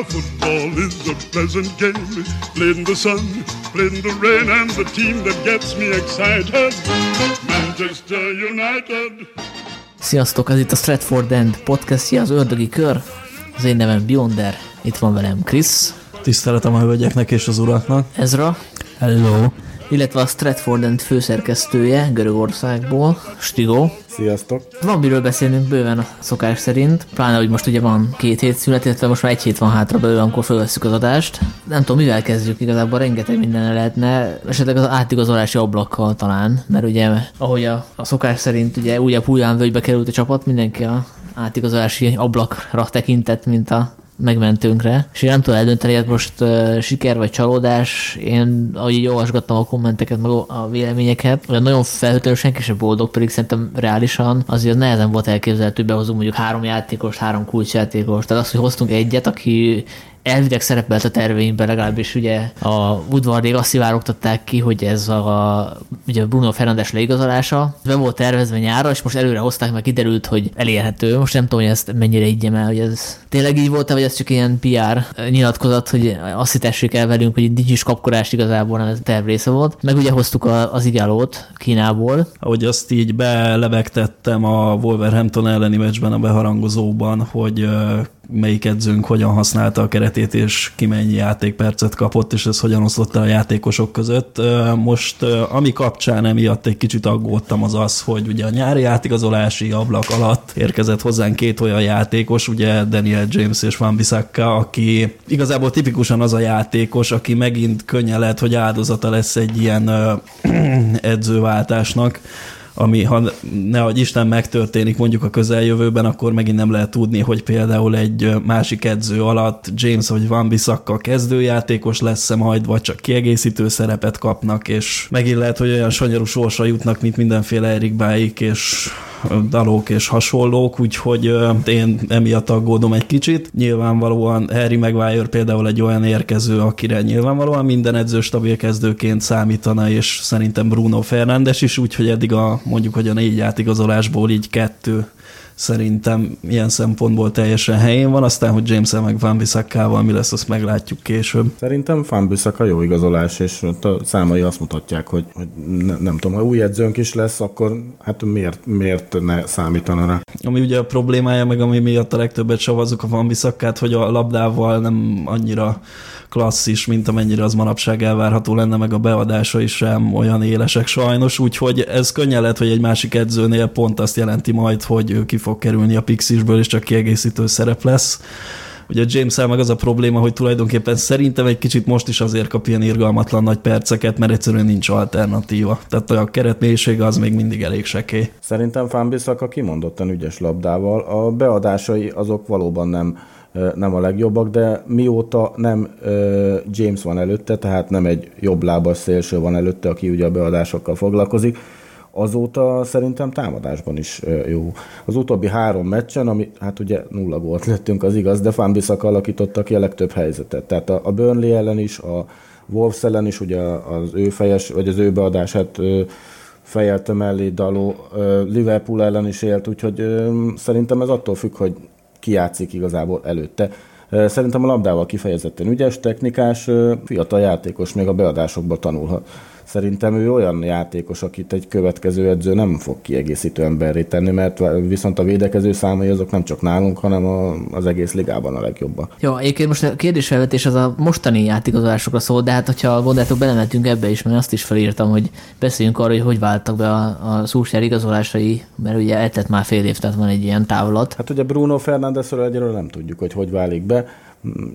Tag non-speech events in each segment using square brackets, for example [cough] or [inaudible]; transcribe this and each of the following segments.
Now football is a pleasant game, played in the sun, played in the rain, and the team that gets me excited, Manchester United. Sziasztok, ez itt a Stratford End podcastja, az Ördögi Kör. Az én nevem Bionder, itt van velem Krisz, Tiszteletem a hölgyeknek és az uraknak. Ezra, Hello. illetve a Stratford End főszerkesztője Görögországból, Stigó. Sziasztok! Van miről beszélnünk bőven a szokás szerint, pláne, hogy most ugye van két hét szünet, illetve most már egy hét van hátra belőle, amikor felvesszük az adást. Nem tudom, mivel kezdjük, igazából rengeteg minden lehetne, esetleg az átigazolási ablakkal talán, mert ugye, ahogy a, a szokás szerint ugye újabb hullámvölgybe került a csapat, mindenki a átigazolási ablakra tekintett, mint a megmentőnkre, és én nem tudom eldönteni, hogy most uh, siker vagy csalódás. Én, ahogy így olvasgattam a kommenteket, meg a véleményeket, olyan nagyon felhőtlenül senki sem boldog, pedig szerintem reálisan azért nehezen volt elképzelhető, behozunk mondjuk három játékos, három kulcsjátékos. Tehát az, hogy hoztunk egyet, aki elvileg szerepelt a terveinkben, legalábbis ugye a udvarnék azt szivárogtatták ki, hogy ez a ugye Bruno Fernandes leigazolása. Be volt tervezve nyára, és most előre hozták, meg kiderült, hogy elérhető. Most nem tudom, hogy ezt mennyire higgyem el, hogy ez tényleg így volt, vagy ez csak ilyen PR nyilatkozat, hogy azt hitessék el velünk, hogy nincs is kapkorás igazából, nem ez a terv része volt. Meg ugye hoztuk a, az igálót Kínából. Ahogy azt így belebegtettem a Wolverhampton elleni meccsben a beharangozóban, hogy melyik edzőnk hogyan használta a keretét, és ki mennyi játékpercet kapott, és ez hogyan osztott el a játékosok között. Most ami kapcsán emiatt egy kicsit aggódtam az az, hogy ugye a nyári átigazolási ablak alatt érkezett hozzánk két olyan játékos, ugye Daniel James és Van Bissaka, aki igazából tipikusan az a játékos, aki megint könnyen lehet, hogy áldozata lesz egy ilyen [clears throat] edzőváltásnak, ami ha nehogy Isten megtörténik mondjuk a közeljövőben, akkor megint nem lehet tudni, hogy például egy másik edző alatt James vagy Van Bissaka kezdőjátékos lesz-e majd, vagy csak kiegészítő szerepet kapnak, és megint lehet, hogy olyan sanyarú sorsra jutnak, mint mindenféle Erik Báik és dalók és hasonlók, úgyhogy én emiatt aggódom egy kicsit. Nyilvánvalóan Harry Maguire például egy olyan érkező, akire nyilvánvalóan minden edző stabil kezdőként számítana, és szerintem Bruno Fernandes is, úgyhogy eddig a mondjuk, hogy a négy átigazolásból így kettő szerintem ilyen szempontból teljesen helyén van, aztán, hogy james meg Van Bissakával mi lesz, azt meglátjuk később. Szerintem Fanbüszak a jó igazolás, és ott a számai azt mutatják, hogy, hogy ne, nem tudom, ha új edzőnk is lesz, akkor hát miért, miért ne számítana rá? Ami ugye a problémája, meg ami miatt a legtöbbet savazzuk a Van Bissakkát, hogy a labdával nem annyira klasszis, mint amennyire az manapság elvárható lenne, meg a beadása is sem olyan élesek sajnos, úgyhogy ez könnyen lehet, hogy egy másik edzőnél pont azt jelenti majd, hogy ő ki fog kerülni a Pixisből, és csak kiegészítő szerep lesz. Ugye james meg az a probléma, hogy tulajdonképpen szerintem egy kicsit most is azért kap ilyen irgalmatlan nagy perceket, mert egyszerűen nincs alternatíva. Tehát a keretmélysége az még mindig elég sekély. Szerintem Fanbüszak a kimondottan ügyes labdával. A beadásai azok valóban nem nem a legjobbak, de mióta nem James van előtte, tehát nem egy jobb lábas szélső van előtte, aki ugye a beadásokkal foglalkozik, azóta szerintem támadásban is jó. Az utóbbi három meccsen, ami hát ugye nulla gólt lettünk, az igaz, de Fanbissak alakította ki a legtöbb helyzetet. Tehát a, a Burnley ellen is, a Wolves ellen is ugye az ő fejes, vagy az ő beadását fejelte mellé Daló, Liverpool ellen is élt, úgyhogy szerintem ez attól függ, hogy ki játszik igazából előtte. Szerintem a labdával kifejezetten ügyes, technikás, fiatal játékos, még a beadásokból tanulhat. Szerintem ő olyan játékos, akit egy következő edző nem fog kiegészítő emberré tenni, mert viszont a védekező számai azok nem csak nálunk, hanem a, az egész ligában a legjobbak. Jó, egyébként most a kérdésfelvetés az a mostani játékozásokra szól, de hát hogyha gondoljátok, belementünk ebbe is, mert azt is felírtam, hogy beszéljünk arról, hogy hogy váltak be a, a Szúrsjár igazolásai, mert ugye eltett már fél év, tehát van egy ilyen távlat. Hát ugye Bruno Fernándezről egyről nem tudjuk, hogy hogy válik be.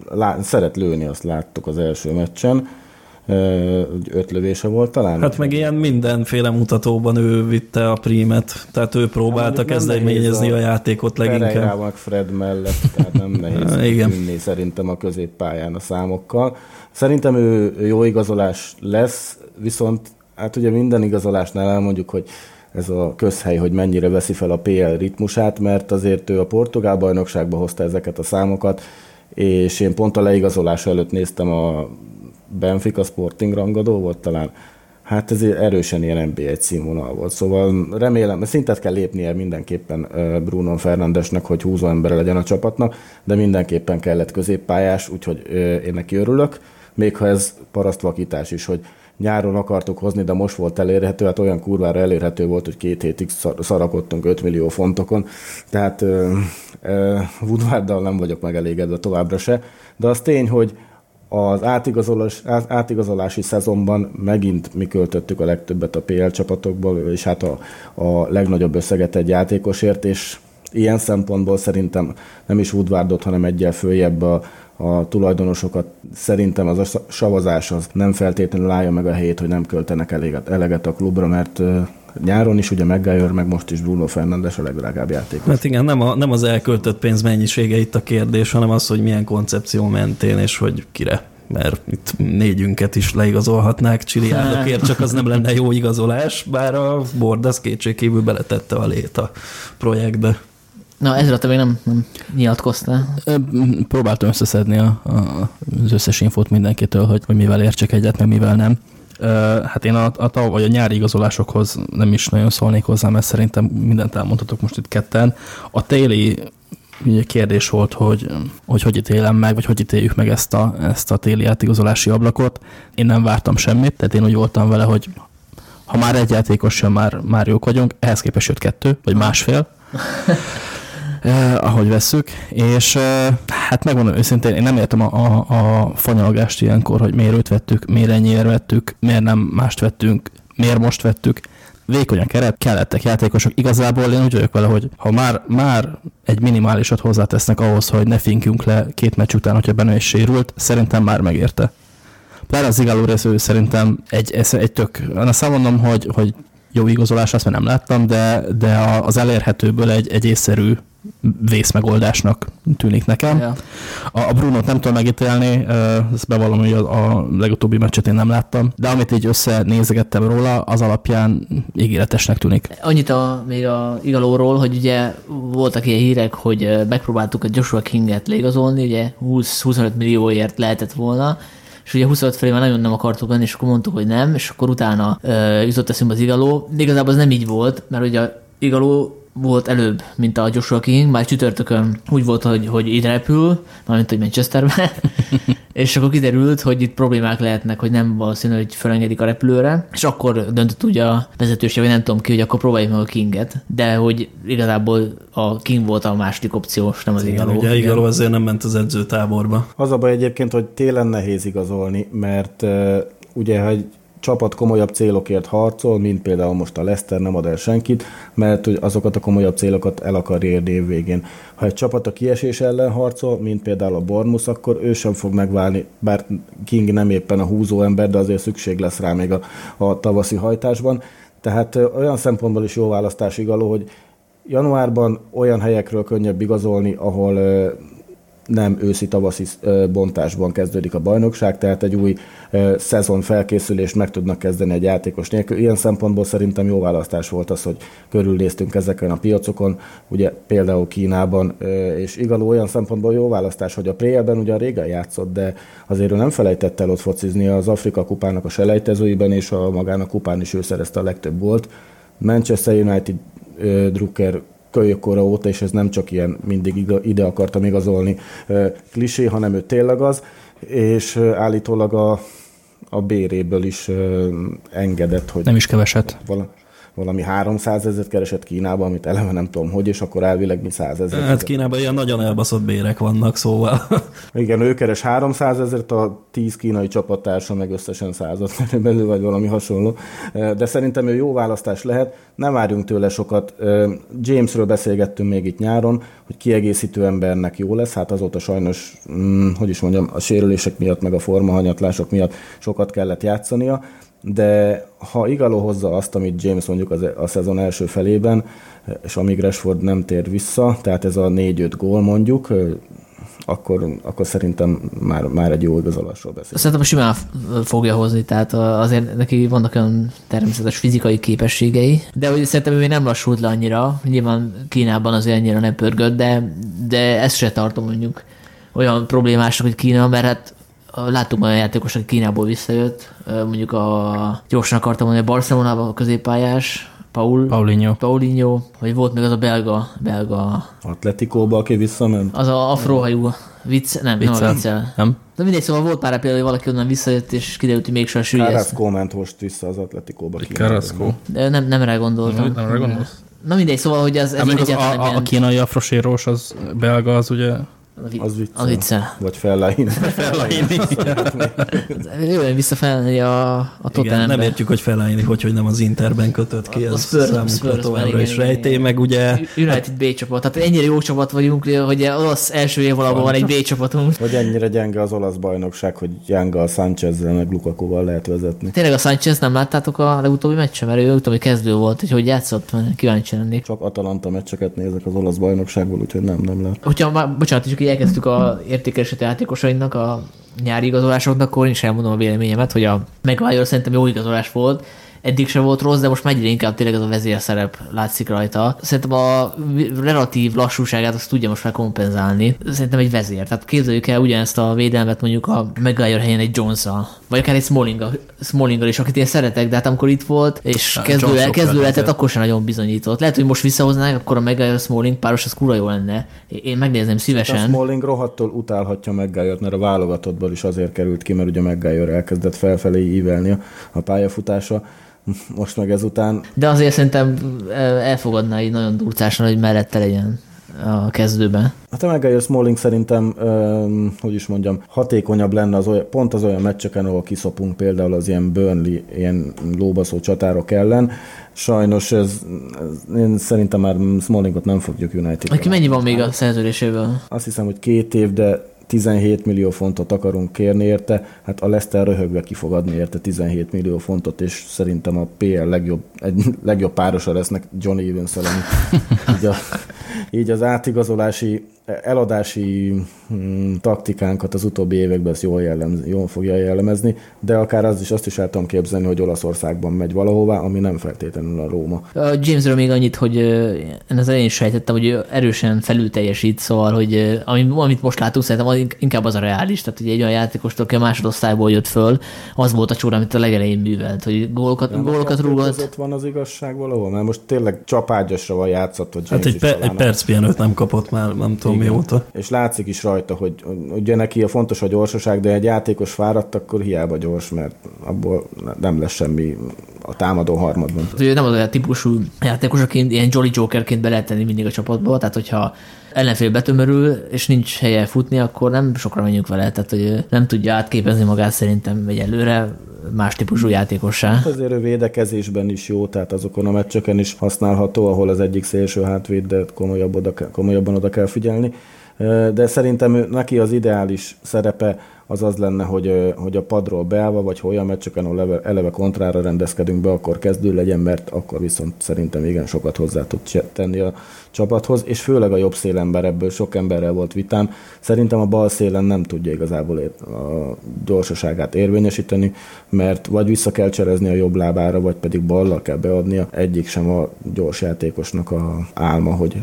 Lá- szeret lőni, azt láttuk az első meccsen. Öt lövése volt talán? Hát meg ilyen mindenféle mutatóban ő vitte a prímet, tehát ő próbálta nem kezdeményezni a a játékot Pereira leginkább. meg Fred mellett, tehát nem [laughs] nehéz Igen. vinni szerintem a középpályán a számokkal. Szerintem ő jó igazolás lesz, viszont hát ugye minden igazolásnál elmondjuk, hogy ez a közhely, hogy mennyire veszi fel a PL ritmusát, mert azért ő a portugál bajnokságba hozta ezeket a számokat, és én pont a leigazolása előtt néztem a Benfica Sporting rangadó volt talán, hát ez erősen ilyen NBA színvonal volt. Szóval remélem, szintet kell lépnie mindenképpen Bruno Fernandesnek, hogy húzó ember legyen a csapatnak, de mindenképpen kellett középpályás, úgyhogy én neki örülök, még ha ez parasztvakítás is, hogy nyáron akartuk hozni, de most volt elérhető, hát olyan kurvára elérhető volt, hogy két hétig szarakodtunk 5 millió fontokon, tehát Woodwarddal nem vagyok megelégedve továbbra se, de az tény, hogy az átigazolás, átigazolási szezonban megint mi költöttük a legtöbbet a PL csapatokból, és hát a, a legnagyobb összeget egy játékosért, és ilyen szempontból szerintem nem is Woodwardot, hanem egyel följebb a, a tulajdonosokat. Szerintem az a savazás az nem feltétlenül állja meg a helyét, hogy nem költenek eleget, eleget a klubra, mert nyáron is ugye Maguire, meg most is Bruno Fernandes a legdrágább játékos. Hát igen, nem, a, nem az elköltött pénz mennyisége itt a kérdés, hanem az, hogy milyen koncepció mentén, és hogy kire mert itt négyünket is leigazolhatnák csiliárdokért, csak az nem lenne jó igazolás, bár a Bord az kétségkívül beletette a lét a projektbe. Na, ezre te még nem, nem nyilatkoztál. Próbáltam összeszedni a, a, az összes infót mindenkitől, hogy, hogy mivel értsek egyet, meg mivel nem. Hát én a, a, vagy a nyári igazolásokhoz nem is nagyon szólnék hozzá, mert szerintem mindent elmondhatok most itt ketten. A téli kérdés volt, hogy, hogy hogy ítélem meg, vagy hogy ítéljük meg ezt a, ezt a téli átigazolási ablakot. Én nem vártam semmit, tehát én úgy voltam vele, hogy ha már egy játékos jön, már, már jók vagyunk, ehhez képest jött kettő, vagy másfél. [laughs] eh, ahogy vesszük, és eh, hát megmondom őszintén, én nem értem a, a, a fanyalgást ilyenkor, hogy miért őt vettük, miért ennyiért vettük, miért nem mást vettünk, miért most vettük. Vékony a keret, kellettek játékosok. Igazából én úgy vagyok vele, hogy ha már, már egy minimálisat hozzátesznek ahhoz, hogy ne finkjünk le két meccs után, hogyha benne is sérült, szerintem már megérte. Pláne az Igáló résző szerintem egy, egy tök, azt mondom, hogy, hogy jó igazolás, azt már nem láttam, de, de az elérhetőből egy, egy észszerű vészmegoldásnak tűnik nekem. Ja. A, a nem tudom megítélni, ezt bevallom, hogy a, a legutóbbi meccset én nem láttam, de amit így összenézegettem róla, az alapján ígéretesnek tűnik. Annyit a, még a Igalóról, hogy ugye voltak ilyen hírek, hogy megpróbáltuk a Joshua Kinget légazolni, ugye 20-25 millióért lehetett volna, és ugye 25 felé már nagyon nem akartuk venni, és akkor mondtuk, hogy nem, és akkor utána uh, jutott eszünkbe az Igaló. De igazából az nem így volt, mert ugye a Igaló volt előbb, mint a Joshua King, már csütörtökön úgy volt, hogy, hogy ide repül, mármint, hogy Manchesterbe, [laughs] és akkor kiderült, hogy itt problémák lehetnek, hogy nem valószínű, hogy felengedik a repülőre, és akkor döntött ugye a vezetőség, hogy nem tudom ki, hogy akkor próbáljuk meg a Kinget, de hogy igazából a King volt a második opciós, nem az Igen, Igaló. Ugye Igaló azért nem ment az edzőtáborba. Az a baj egyébként, hogy télen nehéz igazolni, mert uh, ugye, hogy csapat komolyabb célokért harcol, mint például most a Leicester nem ad el senkit, mert hogy azokat a komolyabb célokat el akar érni év végén. Ha egy csapat a kiesés ellen harcol, mint például a Bormus, akkor ő sem fog megválni, bár King nem éppen a húzó ember, de azért szükség lesz rá még a, a tavaszi hajtásban. Tehát olyan szempontból is jó választás igaló, hogy januárban olyan helyekről könnyebb igazolni, ahol nem őszi-tavaszi bontásban kezdődik a bajnokság, tehát egy új szezon felkészülést meg tudnak kezdeni egy játékos nélkül. Ilyen szempontból szerintem jó választás volt az, hogy körülnéztünk ezeken a piacokon, ugye például Kínában, és Igaló olyan szempontból jó választás, hogy a Préelben ugye régen játszott, de azért ő nem felejtett el ott focizni az Afrika kupának a selejtezőiben, és a magának kupán is ő szerezte a legtöbb volt. Manchester United Drucker kölyökkora óta, és ez nem csak ilyen mindig ide akartam igazolni klisé, hanem ő tényleg az, és állítólag a, a béréből is engedett, hogy... Nem is keveset. Vala, valami 300 ezeret keresett Kínában, amit eleve nem tudom hogy, és akkor elvileg mi 100 ezer. Hát Kínában ilyen nagyon elbaszott bérek vannak, szóval. [laughs] Igen, ő keres 300 ezeret, a 10 kínai csapattársa meg összesen 100 belül, vagy valami hasonló. De szerintem ő jó választás lehet, nem várjunk tőle sokat. Jamesről beszélgettünk még itt nyáron, hogy kiegészítő embernek jó lesz, hát azóta sajnos, hm, hogy is mondjam, a sérülések miatt, meg a formahanyatlások miatt sokat kellett játszania, de ha Igalo hozza azt, amit James mondjuk az, a szezon első felében, és amíg Rashford nem tér vissza, tehát ez a 4-5 gól mondjuk, akkor, akkor szerintem már, már egy jó igazolásról beszélünk. Szerintem simán fogja hozni, tehát azért neki vannak olyan természetes fizikai képességei, de hogy szerintem ő még nem lassult le annyira, nyilván Kínában azért annyira nem pörgött, de, de ezt se tartom mondjuk olyan problémásnak, hogy Kína, mert hát láttuk olyan játékos, aki Kínából visszajött, mondjuk a gyorsan akartam mondani, a Barcelonában a középpályás, Paul, Paulinho. Paulinho, vagy volt még az a belga, belga, Atletikóba, aki visszament. az a afrohajú vicc, nem, nem a Viccel. viccel. Nem? De mindegy, szóval volt pár példa, hogy valaki onnan visszajött, és kiderült, hogy mégsem süllyed. Carrasco ment most vissza az Atletikóba. Carrasco. De nem, nem rá gondoltam. Nem arra gondolsz? Na mindegy, szóval, hogy ez, ez Hát az, a, a, a kínai afrosérós, az belga, az ugye a Az viccel. A viccel. Vagy Fellaini. Jó, én visszafelni a, a Igen, Tottenhambe. nem értjük, hogy felállni, hogy, hogy nem az Interben kötött ki, A az Spurs- számunkra Spursben, továbbra is rejtély, meg ugye United B csapat. Tehát ennyire jó csapat vagyunk, hogy olasz első év alapban van egy B csapatunk. Vagy ennyire gyenge az olasz bajnokság, hogy Janga Sánchezzel meg Lukakuval lehet vezetni. Tényleg a Sanchez nem láttátok a legutóbbi meccsen, mert ő utóbbi kezdő volt, hogy hogy játszott, kíváncsi lennék. Csak Atalanta meccseket nézek az olasz bajnokságból, úgyhogy nem, nem lehet. Hogyha már, bocsánat, csak így elkezdtük a értékelését játékosainknak, a nyári igazolásoknak, akkor én is elmondom a véleményemet, hogy a Maguire szerintem jó igazolás volt, eddig sem volt rossz, de most már egyre inkább tényleg ez a vezérszerep látszik rajta. Szerintem a relatív lassúságát azt tudja most már kompenzálni. Szerintem egy vezér. Tehát képzeljük el ugyanezt a védelmet mondjuk a Maguire helyen egy jones vagy akár egy Smalling, smalling is, akit én szeretek, de hát amikor itt volt, és Hát, kezdő, kezdő lehetett, akkor sem nagyon bizonyított. Lehet, hogy most visszahoznák, akkor a Maguire Smalling páros az kurva jó lenne. Én megnézném A szívesen. Smalling rohadtól utálhatja maguire mert a válogatottból is azért került ki, mert ugye Maguire elkezdett felfelé ívelni a, a pályafutása. [laughs] Most meg ezután De azért szerintem elfogadná így nagyon durcásan, hogy mellette legyen a kezdőben. Hát a Maguire Smalling szerintem, öm, hogy is mondjam, hatékonyabb lenne az olyan, pont az olyan meccseken, ahol kiszopunk például az ilyen Burnley, ilyen lóbaszó csatárok ellen. Sajnos ez, ez én szerintem már Smallingot nem fogjuk United. Neki mennyi van még a szerződéséből? Azt hiszem, hogy két év, de 17 millió fontot akarunk kérni érte, hát a Leicester röhögve ki érte 17 millió fontot, és szerintem a PL legjobb, egy legjobb párosa lesznek Johnny evans így, így az átigazolási, eladási hmm, taktikánkat az utóbbi években ezt jól, jellem, jól fogja jellemezni, de akár az is, azt is el tudom képzelni, hogy Olaszországban megy valahová, ami nem feltétlenül a Róma. A Jamesről még annyit, hogy én az elején is sejtettem, hogy erősen felül teljesít, szóval, hogy amit most látunk, szerintem az inkább az a reális, tehát hogy egy olyan játékostól, aki a másodosztályból jött föl, az volt a csóra, amit a legelején művelt, hogy gólokat, Nem gólokat a rúgott. között van az igazság valahol? Mert most tényleg csapágyasra van játszott, hogy hát egy, pe- egy perc pihenőt nem kapott már, nem tudom Igen. mióta. És látszik is rajta, hogy ugye neki a fontos a gyorsaság, de egy játékos fáradt, akkor hiába gyors, mert abból nem lesz semmi a támadó harmadban. Ő nem az olyan típusú játékos, aki ilyen Jolly Jokerként be lehet tenni mindig a csapatba, tehát hogyha ellenfél betömörül, és nincs helye futni, akkor nem sokra menjünk vele, tehát hogy nem tudja átképezni magát szerintem megy előre más típusú játékossá. Azért ő védekezésben is jó, tehát azokon a meccseken is használható, ahol az egyik szélső hátvéd, de komolyabb oda kell, komolyabban oda kell figyelni. De szerintem ő, neki az ideális szerepe az az lenne, hogy, hogy a padról beállva, vagy ha olyan meccseken, ahol eleve, eleve kontrára rendezkedünk be, akkor kezdő legyen, mert akkor viszont szerintem igen sokat hozzá tud tenni a csapathoz, és főleg a jobb szélember, ebből sok emberrel volt vitám. Szerintem a bal szélen nem tudja igazából a gyorsaságát érvényesíteni, mert vagy vissza kell cserezni a jobb lábára, vagy pedig ballal kell beadnia. Egyik sem a gyors játékosnak a álma, hogy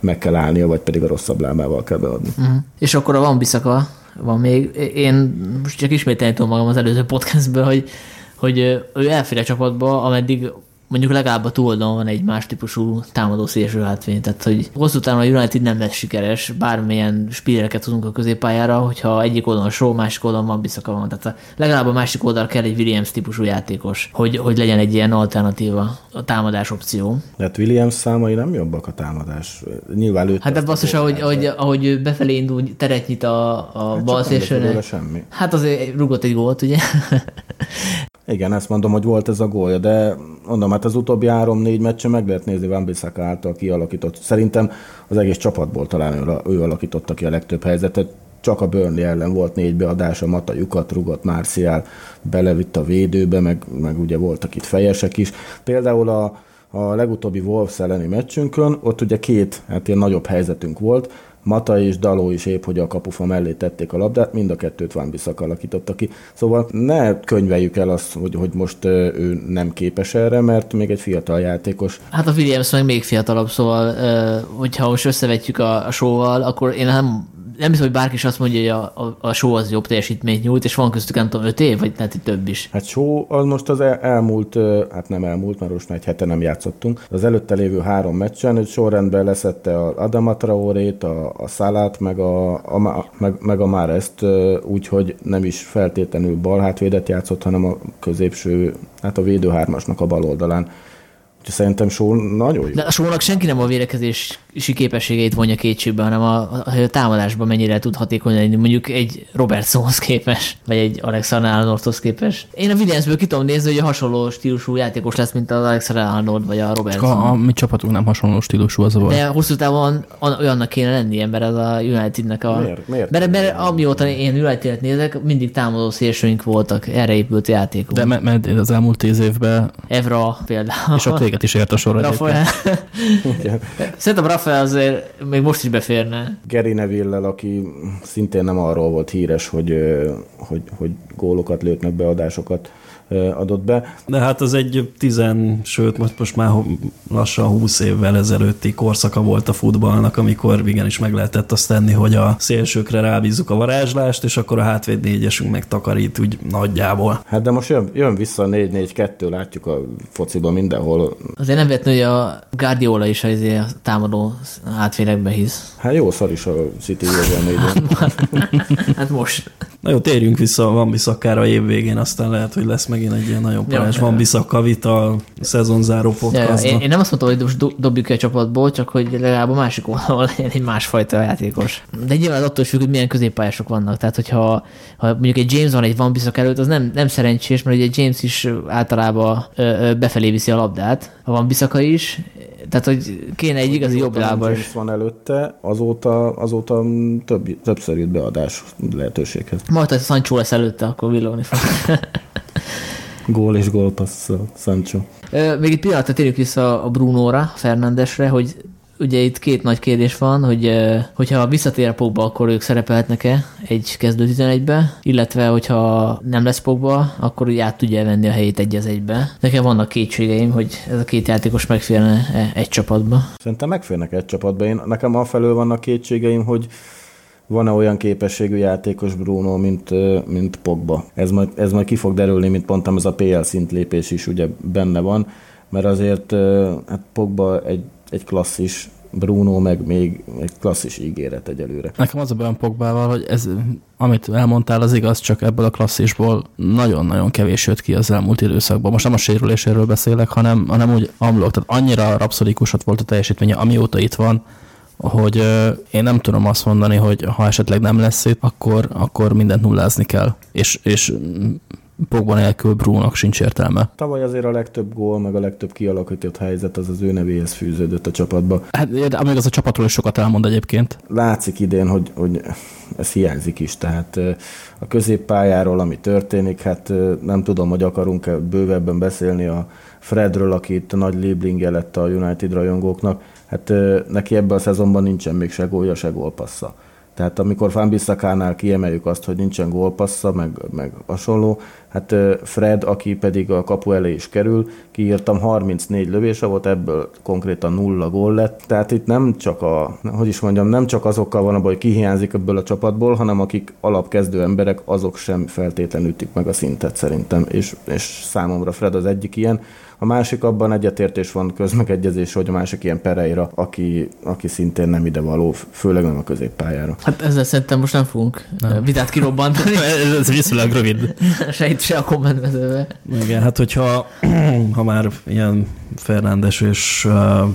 meg kell állnia, vagy pedig a rosszabb lábával kell beadni. Uh-huh. És akkor a van Biszaka van még. Én most csak ismételni tudom magam az előző podcastből, hogy, hogy ő elfér a csapatba, ameddig mondjuk legalább a túloldalon van egy más típusú támadó szélső hátvény. Tehát, hogy hosszú távon a United nem lesz sikeres, bármilyen spillereket tudunk a középpályára, hogyha egyik oldalon show, másik oldalon van Biszaka van. Tehát legalább a másik oldal kell egy Williams típusú játékos, hogy, hogy legyen egy ilyen alternatíva, a támadás opció. De hát Williams számai nem jobbak a támadás. Nyilván ő. Hát de basszus, ahogy, ahogy, ahogy befelé indul, teret nyit a, a hát bal szélsőnek. semmi. Hát azért rugott egy gólt, ugye? [laughs] Igen, ezt mondom, hogy volt ez a gólja, de mondom, hát az utóbbi három-négy meccse meg lehet nézni Van Bissaka által kialakított. Szerintem az egész csapatból talán ő, ő alakította ki a legtöbb helyzetet. Csak a Burnley ellen volt négy beadása, Mata lyukat rugott, Marcial belevitt a védőbe, meg, meg ugye voltak itt fejesek is. Például a, a legutóbbi Wolves elleni meccsünkön, ott ugye két hát ilyen nagyobb helyzetünk volt, Mata és Daló is épp, hogy a kapufa mellé tették a labdát, mind a kettőt Van Bissaka alakította ki. Szóval ne könyveljük el azt, hogy, hogy most ő nem képes erre, mert még egy fiatal játékos. Hát a Williams meg még fiatalabb, szóval hogyha most összevetjük a, a showval, akkor én nem nem hiszem, hogy bárki is azt mondja, hogy a, a, a show az jobb teljesítményt nyújt, és van köztük nem tudom, öt év, vagy lehet, több is. Hát show az most az el, elmúlt, hát nem elmúlt, mert most már egy hete nem játszottunk. Az előtte lévő három meccsen, hogy sorrendben leszette a Adama Traorét, a, a Szalát, meg a, a, meg, meg a Márezt, úgyhogy nem is feltétlenül bal hátvédet játszott, hanem a középső, hát a védőhármasnak a bal oldalán. Úgyhogy szerintem Só nagyon jó. De a sónak senki nem a védekezési képességeit vonja kétségbe, hanem a, a, a támadásban mennyire tud hatékony lenni, mondjuk egy Robertsonhoz képes, vagy egy Alexander Arnoldhoz képes. Én a Williamsből ki tudom nézni, hogy a hasonló stílusú játékos lesz, mint az Alexander Arnold, vagy a Csak Robertson. a, a mi csapatunk nem hasonló stílusú az a baj. De hosszú távon an- olyannak kéne lennie, mert ez a Unitednek a... Miért? Miért? Mert, mert amióta én United-et nézek, mindig támadó szélsőink voltak, erre épült a játékunk. De mert, mert az elmúlt tíz évben, Evra például. és ott véget is ért a sor. Rafael. Szerintem Rafael azért még most is beférne. Gary neville aki szintén nem arról volt híres, hogy, hogy, hogy gólokat lőtt meg beadásokat adott be. De hát az egy tizen, sőt most, most már lassan 20 évvel ezelőtti korszaka volt a futballnak, amikor igenis meg lehetett azt tenni, hogy a szélsőkre rábízzuk a varázslást, és akkor a hátvéd négyesünk meg takarít úgy nagyjából. Hát de most jön, jön vissza a 4-4-2, látjuk a fociban mindenhol. Azért nem vetni, hogy a Guardiola is az a támadó átfélekbe hisz. Hát jó szar is a City [laughs] négy. [laughs] Hát most. Na jó, térjünk vissza a Van Bisszakára a év végén, aztán lehet, hogy lesz megint egy ilyen nagyon parás Ja, Van. Bissaka vita szezonzáró ja, podcastba. én, én, nem azt mondtam, hogy most dobjuk ki a csapatból, csak hogy legalább a másik oldalon [laughs] legyen egy másfajta játékos. De nyilván attól is függ, hogy milyen középpályások vannak. Tehát, hogyha ha mondjuk egy James van egy Van Bissaka előtt, az nem, nem szerencsés, mert ugye James is általában ö, ö, befelé viszi a labdát, a Van Bissaka is. Tehát, hogy kéne egy igazi jobb lábas. James van előtte, azóta, azóta több, többször jut beadás lehetőséghez. Majd, ha Sancho lesz előtte, akkor villogni fog. [laughs] Gól és gól passz Sancho. Még egy pillanatra térjük vissza a Brunóra, Fernandesre, hogy ugye itt két nagy kérdés van, hogy hogyha visszatér a Pogba, akkor ők szerepelhetnek-e egy kezdő 11-be, illetve hogyha nem lesz Pogba, akkor ugye át tudja venni a helyét egy az egybe. Nekem vannak kétségeim, hogy ez a két játékos megférne egy csapatba. Szerintem megférnek egy csapatba. Én, nekem afelől vannak kétségeim, hogy van-e olyan képességű játékos Bruno, mint, mint Pogba. Ez majd, ez majd ki fog derülni, mint mondtam, ez a PL szintlépés is ugye benne van, mert azért hát Pogba egy, egy klasszis, Bruno meg még egy klasszis ígéret egyelőre. Nekem az a bajom Pogbával, hogy ez, amit elmondtál, az igaz, csak ebből a klasszisból nagyon-nagyon kevés jött ki az elmúlt időszakban. Most nem a sérüléséről beszélek, hanem, hanem úgy amlok. Tehát annyira rapszodikusat volt a teljesítménye, amióta itt van, hogy én nem tudom azt mondani, hogy ha esetleg nem lesz itt, akkor, akkor mindent nullázni kell. És, és mm, Pogba nélkül Brúnak sincs értelme. Tavaly azért a legtöbb gól, meg a legtöbb kialakított helyzet az az ő nevéhez fűződött a csapatba. Hát, amíg az a csapatról is sokat elmond egyébként. látszik idén, hogy, hogy ez hiányzik is, tehát a középpályáról, ami történik, hát nem tudom, hogy akarunk-e bővebben beszélni a Fredről, aki itt nagy lieblinge lett a United rajongóknak, hát neki ebben a szezonban nincsen még se gólja, se gólpassza. Tehát amikor Van Bissakánál kiemeljük azt, hogy nincsen gólpassza, meg, meg hasonló, hát Fred, aki pedig a kapu elé is kerül, kiírtam 34 lövése volt, ebből konkrétan nulla gól lett. Tehát itt nem csak a, hogy is mondjam, nem csak azokkal van a baj, ki hiányzik ebből a csapatból, hanem akik alapkezdő emberek, azok sem feltétlenül ütik meg a szintet szerintem. És, és számomra Fred az egyik ilyen. A másik abban egyetértés van, közmegegyezés, hogy a másik ilyen Pereira, aki, aki szintén nem ide való, főleg nem a középpályára. Hát ezzel szerintem most nem fogunk nem. vitát kirobbantani, [laughs] ez, viszonylag rövid. [laughs] se itt, se a kommentmezőbe. Igen, hát hogyha [clears throat] ha már ilyen Fernándes és uh,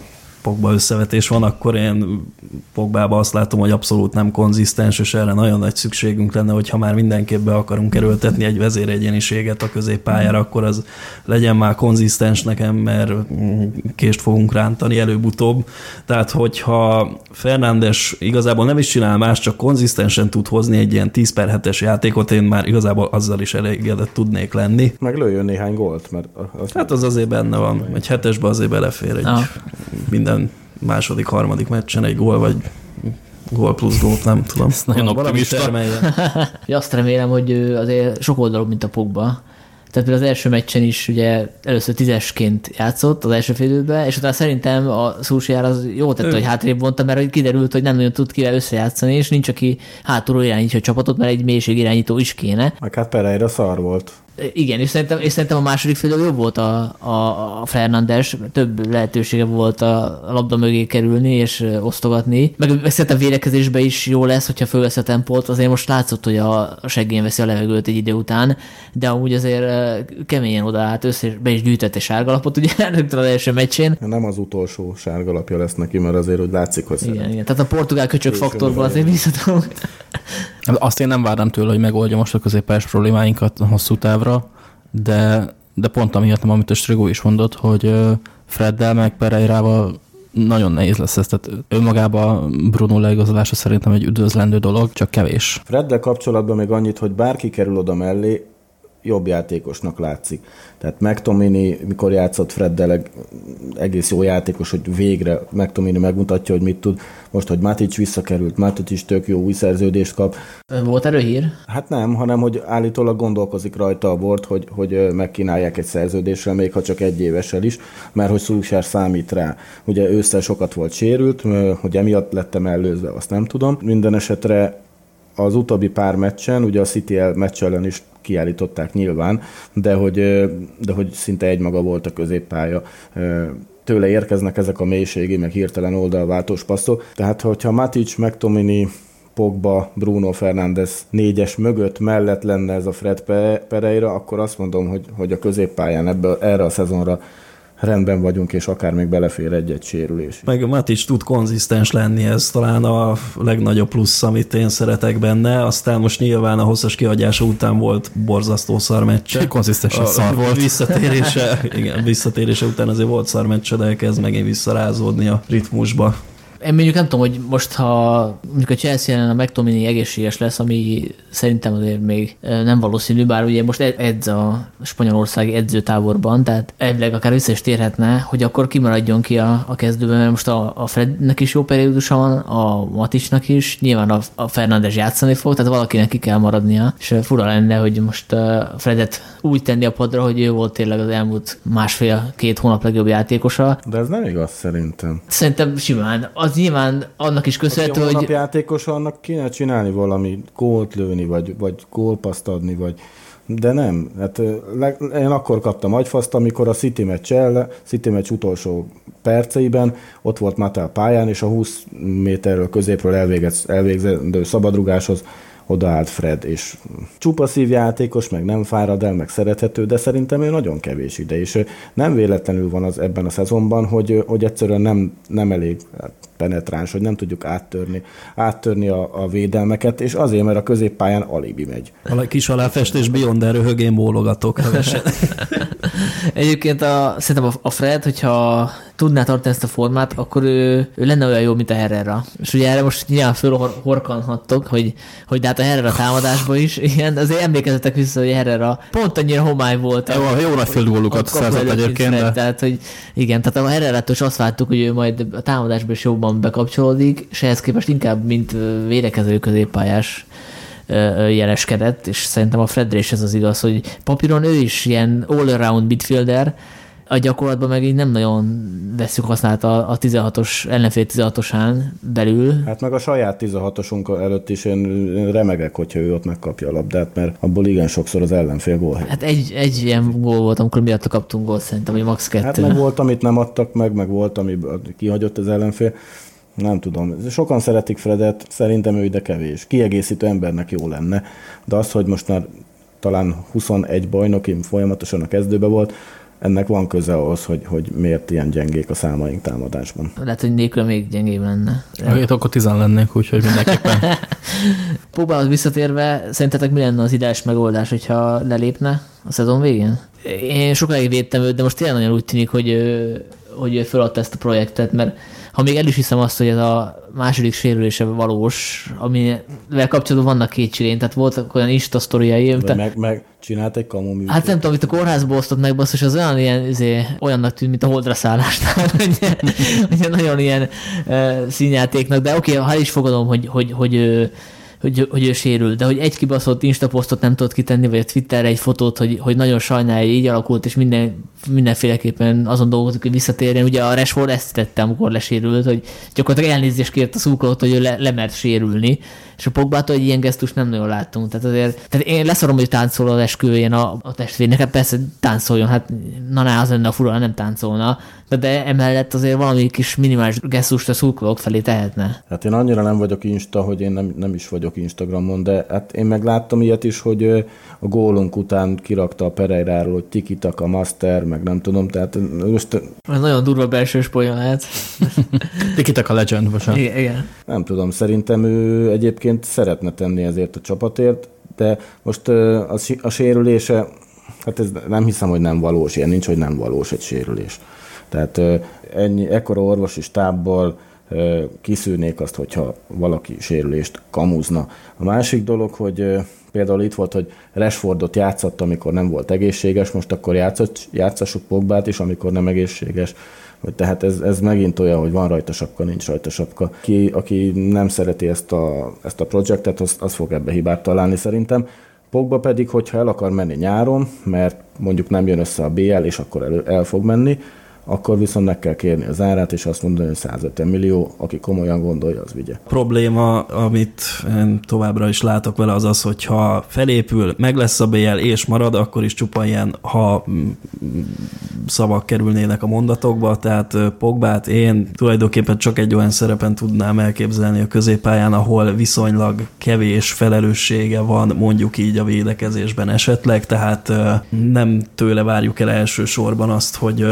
Pogba összevetés van, akkor én Pogbába azt látom, hogy abszolút nem konzisztens, és erre nagyon nagy szükségünk lenne, hogy ha már mindenképp be akarunk erőltetni egy vezéregyeniséget a középpályára, akkor az legyen már konzisztens nekem, mert mm, kést fogunk rántani előbb-utóbb. Tehát, hogyha Fernándes igazából nem is csinál más, csak konzisztensen tud hozni egy ilyen 10 per 7-es játékot, én már igazából azzal is elégedett tudnék lenni. Meg lőjön néhány gólt, mert az Hát az azért benne van. Egy hetesbe azért belefér egy Ah. minden második, harmadik meccsen egy gól, vagy gól plusz gólt, nem tudom. nagyon Valami optimista. Hogy [laughs] azt remélem, hogy ő azért sok oldalú, mint a Pogba. Tehát például az első meccsen is ugye először tízesként játszott az első félidőben, és utána szerintem a Szúsiár az jó tette, hogy hátrébb vonta, mert kiderült, hogy nem nagyon tud kivel összejátszani, és nincs, aki hátulról irányítja a csapatot, mert egy mélység irányító is kéne. Meg hát Pereira szar volt. Igen, és szerintem, és szerintem a második fél jobb volt a, a, a Fernandes, több lehetősége volt a labda mögé kerülni és osztogatni. Meg szerintem védekezésben is jó lesz, hogyha fölvesz a tempót. Azért most látszott, hogy a seggén veszi a levegőt egy idő után, de amúgy azért keményen odaállt össze, és be is gyűjtette sárgalapot, ugye [laughs] rögtön az első meccsén. Nem az utolsó sárgalapja lesz neki, mert azért úgy látszik, hogy igen, igen. Tehát a portugál köcsök faktorból azért visszatom. [laughs] Azt én nem várnám tőle, hogy megoldja most a középpályás problémáinkat hosszú távra, de, de pont amiatt, amit a Strigó is mondott, hogy Freddel meg Pereirával nagyon nehéz lesz ez. Tehát önmagában Bruno leigazolása szerintem egy üdvözlendő dolog, csak kevés. Freddel kapcsolatban még annyit, hogy bárki kerül oda mellé, jobb játékosnak látszik. Tehát McTomini, mikor játszott Freddel, egész jó játékos, hogy végre McTomini megmutatja, hogy mit tud. Most, hogy Matic visszakerült, Matic is tök jó új szerződést kap. Volt erről hír? Hát nem, hanem hogy állítólag gondolkozik rajta a bort, hogy, hogy megkínálják egy szerződésre, még ha csak egy évessel is, mert hogy Szulsár számít rá. Ugye ősszel sokat volt sérült, hogy emiatt lettem előzve, azt nem tudom. Minden esetre az utóbbi pár meccsen, ugye a City meccs ellen is kiállították nyilván, de hogy, de hogy szinte egymaga volt a középpálya tőle érkeznek ezek a mélységi, meg hirtelen oldalváltós passzok. Tehát, hogyha Matic, McTomini, Pogba, Bruno Fernández négyes mögött mellett lenne ez a Fred Pereira, akkor azt mondom, hogy, hogy a középpályán ebbe, erre a szezonra rendben vagyunk, és akár még belefér egy-egy sérülés. Meg Matic tud konzisztens lenni, ez talán a legnagyobb plusz, amit én szeretek benne. Aztán most nyilván a hosszas kihagyása után volt borzasztó szarmeccse. Konzisztensen szar volt. Visszatérése, igen, visszatérése után azért volt szarmeccse, de elkezd megint visszarázódni a ritmusba. Én mondjuk nem tudom, hogy most, ha mondjuk a Chelsea ellen a McTominay egészséges lesz, ami szerintem azért még nem valószínű, bár ugye most edz a spanyolországi edzőtáborban, tehát elvileg akár vissza is térhetne, hogy akkor kimaradjon ki a, a kezdőben, mert most a, a Frednek is jó periódusa van, a Matisnak is, nyilván a, a Fernandes játszani fog, tehát valakinek ki kell maradnia, és fura lenne, hogy most a Fredet úgy tenni a padra, hogy ő volt tényleg az elmúlt másfél-két hónap legjobb játékosa. De ez nem igaz szerintem. Szerintem simán. Az nyilván annak is köszönhető, hogy... A játékos annak kéne csinálni valami gólt lőni, vagy, vagy gólpaszt adni, vagy de nem. Hát, én akkor kaptam agyfaszt, amikor a City meccs, el, City meccs utolsó perceiben ott volt Mata pályán, és a 20 méterről középről elvégzendő szabadrugáshoz odaállt Fred, és csupa szívjátékos, meg nem fárad el, meg szerethető, de szerintem ő nagyon kevés ide, és nem véletlenül van az ebben a szezonban, hogy, hogy egyszerűen nem, nem elég penetráns, hogy nem tudjuk áttörni, áttörni a, a védelmeket, és azért, mert a középpályán alibi megy. A kis aláfestés Beyonder röhögén bólogatok. [laughs] Egyébként a, szerintem a Fred, hogyha tudná tartani ezt a formát, akkor ő, ő lenne olyan jó, mint a Herrera. És ugye erre most nyilván fölhorkanhattok, hogy, hogy de hát a Herrera támadásban is, [laughs] igen, azért emlékezetek vissza, hogy Herrera pont annyira homály volt. Jó, a, jó nagy földgólukat szerzett egyébként. De... Tehát, hogy igen, tehát a herrera is azt vártuk, hogy ő majd a támadásban is jobban bekapcsolódik, és ehhez képest inkább, mint védekező középpályás jeleskedett, és szerintem a Fredre ez az igaz, hogy papíron ő is ilyen all-around midfielder, a gyakorlatban meg így nem nagyon veszük használat a, a 16-os, ellenfél 16-osán belül. Hát meg a saját 16-osunk előtt is én remegek, hogyha ő ott megkapja a labdát, mert abból igen sokszor az ellenfél gól. Hát egy, egy ilyen gól volt, amikor miatt kaptunk gólt szerintem, hogy max. kettő. Hát meg volt, amit nem adtak meg, meg volt, ami kihagyott az ellenfél. Nem tudom. Sokan szeretik Fredet, szerintem ő ide kevés. Kiegészítő embernek jó lenne, de az, hogy most már talán 21 bajnokim folyamatosan a kezdőbe volt, ennek van köze ahhoz, hogy, hogy miért ilyen gyengék a számaink támadásban. Lehet, hogy nélkül még gyengébb lenne. Hát akkor tizen lennénk, úgyhogy mindenképpen. [laughs] Próbálod visszatérve, szerintetek mi lenne az ideális megoldás, hogyha lelépne a szezon végén? Én sokáig védtem őt, de most tényleg nagyon úgy tűnik, hogy, hogy feladta ezt a projektet, mert ha még el is hiszem azt, hogy ez a második sérülése valós, amivel kapcsolatban vannak kétségén, tehát voltak olyan Insta sztoriai. Te... Meg, meg csinált egy kamu műtét. Hát nem tudom, itt a kórházból osztott meg, basszus, az olyan ilyen, izé, olyannak tűnt, mint a holdra szállásnál, [laughs] hogy, [laughs] hogy nagyon ilyen uh, színjátéknak, de oké, okay, ha is fogadom, hogy, hogy, hogy, hogy hogy, hogy ő sérül, de hogy egy kibaszott instaposztot nem tudott kitenni, vagy a Twitterre egy fotót, hogy, hogy nagyon sajnálja, így alakult, és minden, mindenféleképpen azon dolgozik, hogy visszatérjen. Ugye a Rashford ezt tette, amikor lesérült, hogy gyakorlatilag elnézést kért a szúkolót, hogy ő le, lemert sérülni, és a Pogbától egy ilyen gesztus nem nagyon láttunk. Tehát azért, tehát én leszorom, hogy táncol az esküvőjén a, a testvérnek, hát persze táncoljon, hát na, na az lenne a fura, nem táncolna, de, de emellett azért valami kis minimális gesztust a szurkolók felé tehetne. Hát én annyira nem vagyok Insta, hogy én nem, nem is vagyok Instagramon, de hát én megláttam ilyet is, hogy a gólunk után kirakta a Pereiráról, hogy tikitak a master, meg nem tudom, tehát most... Ez nagyon durva belsős poén lehet. [laughs] tikitak a legend, igen, igen. Nem tudom, szerintem ő egyébként szeretne tenni ezért a csapatért, de most a, a sérülése, hát ez nem hiszem, hogy nem valós, ilyen nincs, hogy nem valós egy sérülés. Tehát ennyi, ekkora orvosi stábbal kiszűrnék azt, hogyha valaki sérülést kamuzna. A másik dolog, hogy például itt volt, hogy Rashfordot játszott, amikor nem volt egészséges, most akkor játszott, játszassuk Pogbát is, amikor nem egészséges. Tehát ez, ez megint olyan, hogy van rajta sapka, nincs rajta sapka. Ki, aki nem szereti ezt a, ezt a projektet, az, az fog ebbe hibát találni szerintem. Pogba pedig, hogyha el akar menni nyáron, mert mondjuk nem jön össze a BL, és akkor el, el fog menni, akkor viszont meg kell kérni az árát, és azt mondani, hogy 150 millió, aki komolyan gondolja, az vigye. A probléma, amit én továbbra is látok vele, az az, hogy ha felépül, meg lesz a BL és marad, akkor is csupa ilyen, ha mm, szavak kerülnének a mondatokba, tehát Pogbát én tulajdonképpen csak egy olyan szerepen tudnám elképzelni a középpályán, ahol viszonylag kevés felelőssége van mondjuk így a védekezésben esetleg, tehát nem tőle várjuk el elsősorban azt, hogy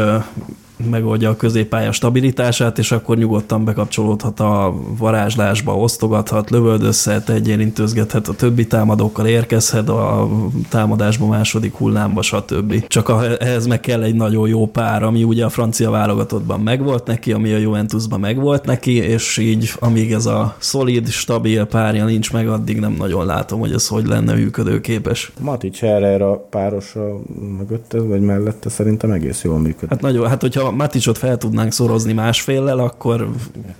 megoldja a középpálya stabilitását, és akkor nyugodtan bekapcsolódhat a varázslásba, osztogathat, lövöldözhet, egyérintőzgethet a többi támadókkal, érkezhet a támadásba második hullámba, stb. Csak ehhez meg kell egy nagyon jó pár, ami ugye a francia válogatottban megvolt neki, ami a Juventusban megvolt neki, és így amíg ez a szolid, stabil párja nincs meg, addig nem nagyon látom, hogy ez hogy lenne működőképes. Matic a párosa mögötte, vagy mellette szerintem egész jól működik. Hát nagyon, hát hogyha Maticot fel tudnánk szorozni másféllel, akkor,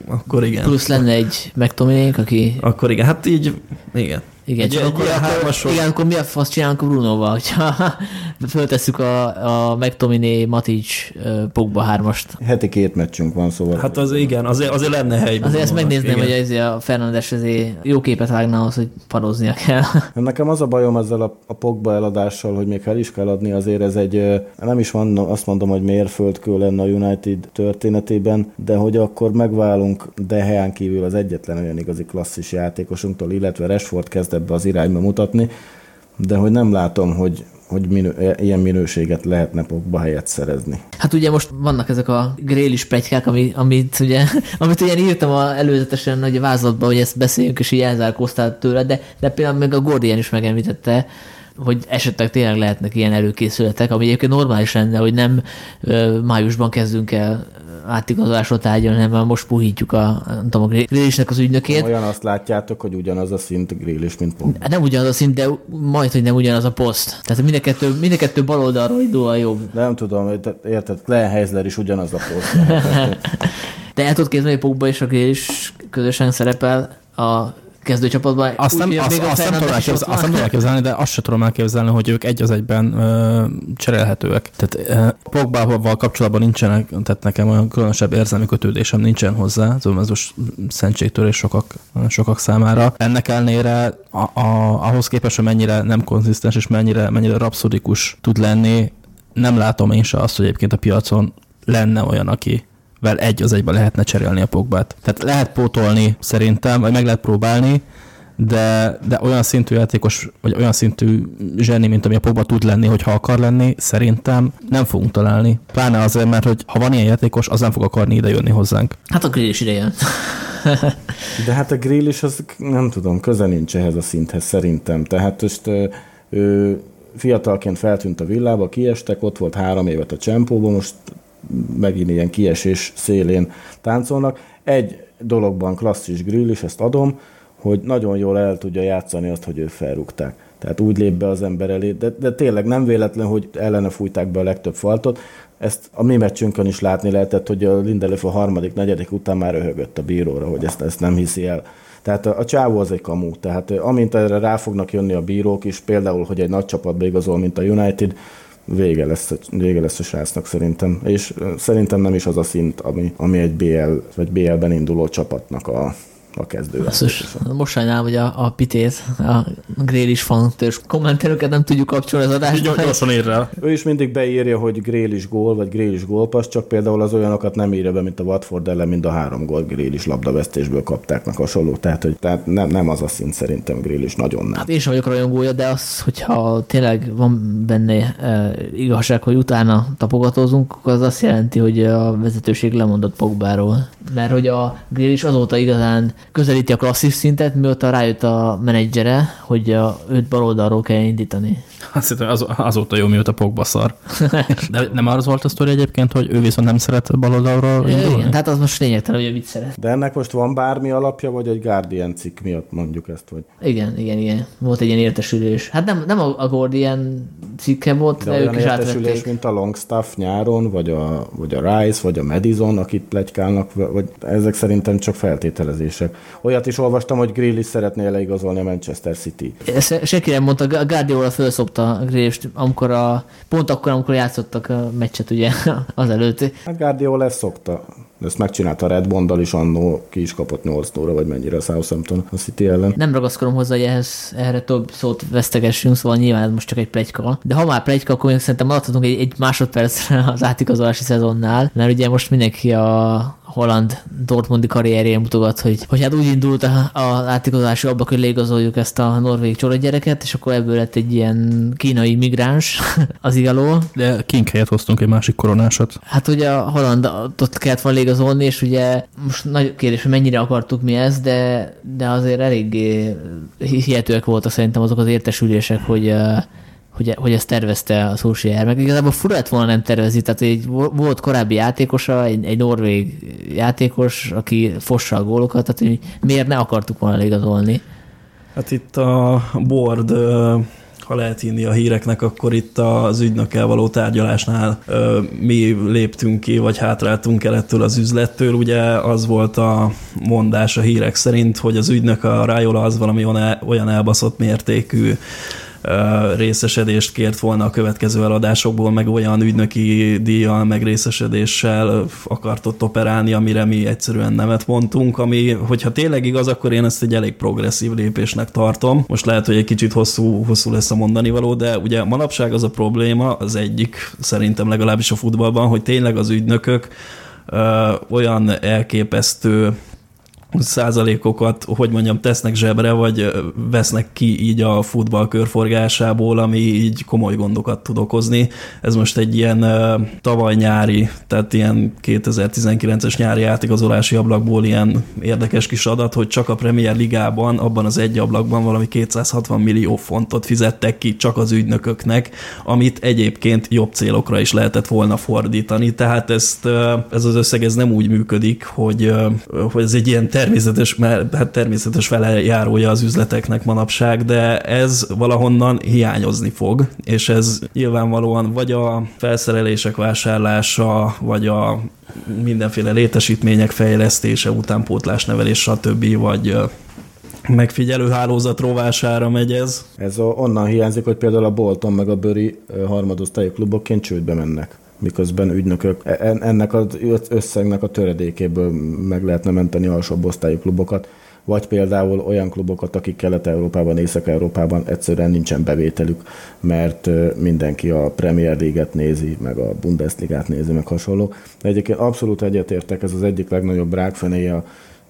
akkor igen. Plusz lenne egy megtominénk, aki... Akkor igen, hát így, igen. Igen, csak akkor, akkor, igen, akkor mi a fasz csinálunk a Brunoval, hogyha [laughs] föltesszük a, a McTominay, Matic, Pogba hármast. Heti két meccsünk van, szóval. Hát az igen, azért, azért lenne hely. Azért ezt megnézném, igen. hogy ez a Fernandes azért jó képet vágna ahhoz, hogy paroznia kell. [laughs] Nekem az a bajom ezzel a, a Pogba eladással, hogy még el is kell adni, azért ez egy, nem is van, azt mondom, hogy mérföldkő lenne a United történetében, de hogy akkor megválunk Deheán kívül az egyetlen olyan igazi klasszis játékosunktól, illetve Rashford kezd ebbe az irányba mutatni, de hogy nem látom, hogy, hogy minő, ilyen minőséget lehetne Pogba helyet szerezni. Hát ugye most vannak ezek a grélis plegykák, ami, amit ugye, [laughs] amit ugye írtam a, előzetesen hogy a vázlatban, hogy ezt beszéljünk, és így elzárkóztál tőle, de, de például még a Gordian is megemlítette, hogy esetleg tényleg lehetnek ilyen előkészületek, ami egyébként normális lenne, hogy nem ö, májusban kezdünk el átigazolásról tárgyalni, hanem most puhítjuk a, nem tudom, a Grillisnek az ügynökét. Olyan azt látjátok, hogy ugyanaz a szint Grillis, mint Pogba. Nem ugyanaz a szint, de majd, hogy nem ugyanaz a poszt. Tehát mind a kettő, mind a kettő bal oldalról indul a jobb. Nem tudom, érted, Glenn Heisler is ugyanaz a poszt. [laughs] de el tudod képzelni, hogy Pogba és a Grillis közösen szerepel a kezdőcsapatban. Azt nem, azt, azt, nem tudom elképzelni, azt nem tudom elképzelni, de azt sem tudom elképzelni, hogy ők egy az egyben ö, cserélhetőek. Tehát ö, Pogbával kapcsolatban nincsenek, tehát nekem olyan különösebb érzelmi kötődésem nincsen hozzá, tudom, ez most szentségtörés sokak, sokak számára. Ennek ellenére a, a, ahhoz képest, hogy mennyire nem konzisztens és mennyire, mennyire rapszodikus tud lenni, nem látom én se azt, hogy egyébként a piacon lenne olyan, aki vel egy az egyben lehetne cserélni a Pogbát. Tehát lehet pótolni szerintem, vagy meg lehet próbálni, de, de olyan szintű játékos, vagy olyan szintű zseni, mint ami a Pogba tud lenni, hogy ha akar lenni, szerintem nem fogunk találni. Pláne azért, mert hogy ha van ilyen játékos, az nem fog akarni ide jönni hozzánk. Hát a grill is ide jön. de hát a grill is, az nem tudom, köze nincs ehhez a szinthez szerintem. Tehát most ő fiatalként feltűnt a villába, kiestek, ott volt három évet a csempóban, most megint ilyen kiesés szélén táncolnak. Egy dologban klasszis grill is, ezt adom, hogy nagyon jól el tudja játszani azt, hogy ő felrúgták. Tehát úgy lép be az ember elé, de, de tényleg nem véletlen, hogy ellene fújták be a legtöbb faltot. Ezt a mi meccsünkön is látni lehetett, hogy a Lindelöf a harmadik, negyedik után már röhögött a bíróra, hogy ezt, ezt nem hiszi el. Tehát a, a csávó az egy kamu, tehát amint erre rá fognak jönni a bírók is, például, hogy egy nagy csapatba igazol, mint a United, vége lesz, vége lesz a srácnak szerintem. És szerintem nem is az a szint, ami, ami egy BL, vagy BL-ben induló csapatnak a, a kezdő. Most sajnálom, hogy a, a pitét, a Grél is fantös kommentelőket nem tudjuk kapcsolni az adást. Gyorsan ír rá. Ő is mindig beírja, hogy Grélis gól, vagy Grélis gólpassz, csak például az olyanokat nem írja be, mint a Watford ellen, mind a három gól Grélis labdavesztésből kapták meg hasonló. Tehát, hogy tehát nem, nem az a szint szerintem Grélis, nagyon nem. Hát én sem vagyok rajongója, de az, hogyha tényleg van benne e, igazság, hogy utána tapogatózunk, az azt jelenti, hogy a vezetőség lemondott Pogbáról. Mert hogy a Grélis azóta igazán közelíti a klasszis szintet, mióta rájött a menedzsere, hogy a, őt baloldalról kell indítani. Azt hiszem, az, azóta jó, mióta Pogba szar. [laughs] De nem az volt a sztori egyébként, hogy ő viszont nem szeret baloldalról indulni? Igen, tehát az most lényegtelen, hogy ő mit szeret. De ennek most van bármi alapja, vagy egy Guardian cikk miatt mondjuk ezt? Vagy... Igen, igen, igen. Volt egy ilyen értesülés. Hát nem, nem a, a Guardian cikke volt, De, de, olyan ők is értesülés, átvették. mint a Longstaff nyáron, vagy a, vagy a Rice, vagy a Madison, akit plegykálnak, vagy ezek szerintem csak feltételezések. Olyat is olvastam, hogy Grealish szeretné leigazolni a Manchester City. Ezt senki nem mondta, a Guardiola felszopta Grést, amikor a, pont akkor, amikor játszottak a meccset ugye [laughs] azelőtt. Hát Guardiola ezt szokta. Ezt megcsinálta a Red Bondal is annó, ki is kapott 8 óra, vagy mennyire a Southampton a City ellen. Nem ragaszkodom hozzá, hogy ehhez, erre több szót vesztegessünk, szóval nyilván ez most csak egy plegyka. De ha már plegyka, akkor még szerintem maradhatunk egy, egy másodpercre az átigazolási szezonnál, mert ugye most mindenki a holland Dortmundi karrierjén mutogat, hogy, hogy hát úgy indult a- az átigazolási ablak, hogy leigazoljuk ezt a norvég gyereket, és akkor ebből lett egy ilyen kínai migráns [laughs] az igaló. De King helyett hoztunk egy másik koronásat. Hát ugye a Hollandot kellett volna igazolni, és ugye most nagy kérdés, hogy mennyire akartuk mi ezt, de, de azért eléggé hihetőek voltak szerintem azok az értesülések, hogy hogy, hogy ezt tervezte a Solskjaer, meg igazából fura lett volna nem tervezni, tehát egy, volt korábbi játékosa, egy, egy norvég játékos, aki fossa a gólokat, tehát hogy miért ne akartuk volna igazolni. Hát itt a board, ha lehet hinni a híreknek, akkor itt az ügynökkel való tárgyalásnál mi léptünk ki, vagy hátráltunk el ettől az üzlettől. Ugye az volt a mondás a hírek szerint, hogy az ügynök a Rájola az valami olyan- elbaszott mértékű részesedést kért volna a következő eladásokból, meg olyan ügynöki díjjal, meg részesedéssel akart ott operálni, amire mi egyszerűen nemet mondtunk, ami, hogyha tényleg igaz, akkor én ezt egy elég progresszív lépésnek tartom. Most lehet, hogy egy kicsit hosszú, hosszú lesz a mondani való, de ugye manapság az a probléma, az egyik szerintem legalábbis a futballban, hogy tényleg az ügynökök ö, olyan elképesztő százalékokat, hogy mondjam, tesznek zsebre, vagy vesznek ki így a futball körforgásából, ami így komoly gondokat tud okozni. Ez most egy ilyen tavaly nyári, tehát ilyen 2019-es nyári átigazolási ablakból ilyen érdekes kis adat, hogy csak a Premier Ligában, abban az egy ablakban valami 260 millió fontot fizettek ki csak az ügynököknek, amit egyébként jobb célokra is lehetett volna fordítani. Tehát ezt, ez az összeg ez nem úgy működik, hogy, hogy ez egy ilyen természetes, mert hát természetes velejárója az üzleteknek manapság, de ez valahonnan hiányozni fog, és ez nyilvánvalóan vagy a felszerelések vásárlása, vagy a mindenféle létesítmények fejlesztése, utánpótlás nevelés, stb., vagy megfigyelő hálózat rovására megy ez. Ez onnan hiányzik, hogy például a Bolton meg a Böri harmadosztályú klubokként csődbe mennek miközben ügynökök e- en- ennek az összegnek a töredékéből meg lehetne menteni alsóbb osztályú klubokat, vagy például olyan klubokat, akik Kelet-Európában, Észak-Európában egyszerűen nincsen bevételük, mert mindenki a Premier League-et nézi, meg a Bundesligát nézi, meg hasonló. De egyébként abszolút egyetértek, ez az egyik legnagyobb rákfenéje a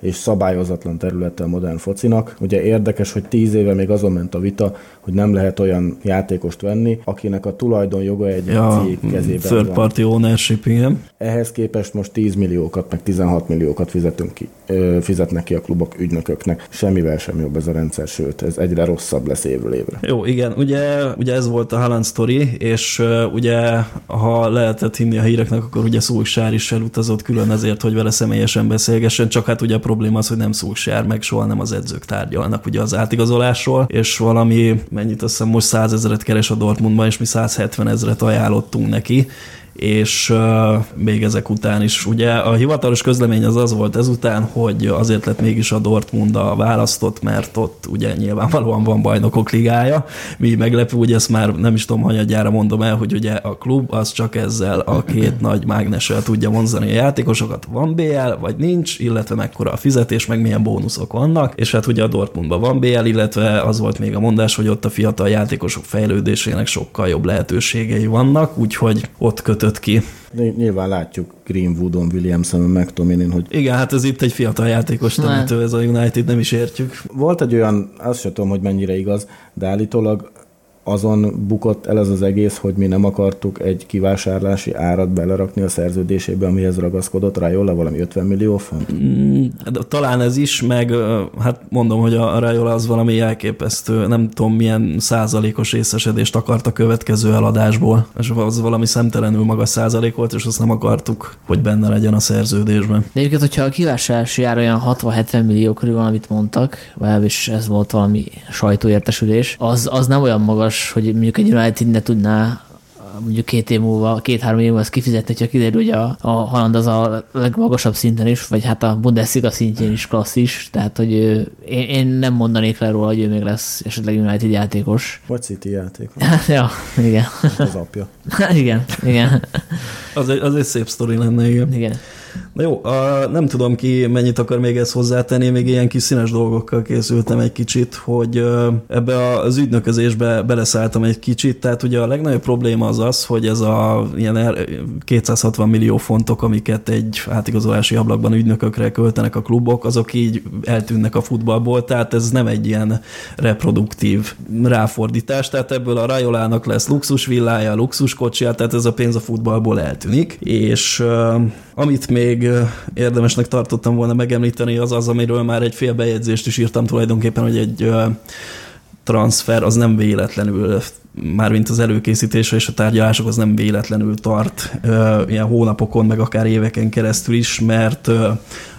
és szabályozatlan területe a modern focinak. Ugye érdekes, hogy tíz éve még azon ment a vita, hogy nem lehet olyan játékost venni, akinek a tulajdonjoga egy Ja, cég kezében third van. party ownership, igen. Ehhez képest most 10 milliókat, meg 16 milliókat fizetünk ki, ö, fizetnek ki a klubok ügynököknek. Semmivel sem jobb ez a rendszer, sőt, ez egyre rosszabb lesz évről évre. Jó, igen, ugye, ugye ez volt a Haaland story, és uh, ugye, ha lehetett hinni a híreknek, akkor ugye Szulsár is elutazott külön ezért, hogy vele személyesen beszélgessen, csak hát ugye a probléma az, hogy nem Szulsár, meg soha nem az edzők tárgyalnak ugye az átigazolásról, és valami, mennyit azt hiszem most 100 ezeret keres a Dortmundban, és mi 170 ezeret ajánlottunk neki, és még ezek után is. Ugye a hivatalos közlemény az az volt ezután, hogy azért lett mégis a Dortmund a választott, mert ott ugye nyilvánvalóan van bajnokok ligája. Mi meglepő, ugye ezt már nem is tudom, hanyadjára mondom el, hogy ugye a klub az csak ezzel a két nagy mágnessel tudja mondani a játékosokat, van BL, vagy nincs, illetve mekkora a fizetés, meg milyen bónuszok vannak, és hát ugye a Dortmundban van BL, illetve az volt még a mondás, hogy ott a fiatal játékosok fejlődésének sokkal jobb lehetőségei vannak, úgyhogy ott kötött ki. Nyilván látjuk Greenwoodon, Williamson, McTominay, hogy... Igen, hát ez itt egy fiatal játékos temető, ez a United, nem is értjük. Volt egy olyan, azt sem tudom, hogy mennyire igaz, de állítólag azon bukott el ez az egész, hogy mi nem akartuk egy kivásárlási árat belerakni a szerződésébe, amihez ragaszkodott Rajola, valami 50 millió font? Mm, talán ez is, meg hát mondom, hogy a Rajola az valami elképesztő, nem tudom milyen százalékos részesedést akart a következő eladásból, és az valami szemtelenül magas százalék volt, és azt nem akartuk, hogy benne legyen a szerződésben. De egyébként, hogyha a kivásárlási ár olyan 60-70 millió körül van, amit mondtak, és ez volt valami sajtóértesülés, az, az nem olyan magas, magas, hogy mondjuk egy United ne tudná mondjuk két év múlva, két-három év múlva ezt kifizetni, hogyha kiderül, hogy a, a haland az a legmagasabb szinten is, vagy hát a Bundesliga szintjén is klasszis, tehát hogy én, én nem mondanék le róla, hogy ő még lesz esetleg United játékos. Vagy City játékos. [laughs] ja, igen. Az apja. [laughs] igen, igen. Az egy, az egy szép sztori lenne, igen. Igen. Na jó, a, nem tudom ki mennyit akar még ezt hozzátenni, még ilyen kis színes dolgokkal készültem egy kicsit, hogy ebbe az ügynöközésbe beleszálltam egy kicsit, tehát ugye a legnagyobb probléma az az, hogy ez a ilyen 260 millió fontok, amiket egy átigazolási ablakban ügynökökre költenek a klubok, azok így eltűnnek a futballból, tehát ez nem egy ilyen reproduktív ráfordítás, tehát ebből a Rajolának lesz luxusvillája, luxuskocsija, tehát ez a pénz a futballból eltűnik, és amit még még érdemesnek tartottam volna megemlíteni, az az, amiről már egy fél bejegyzést is írtam tulajdonképpen, hogy egy transfer az nem véletlenül, mármint az előkészítése és a tárgyalások az nem véletlenül tart ilyen hónapokon, meg akár éveken keresztül is, mert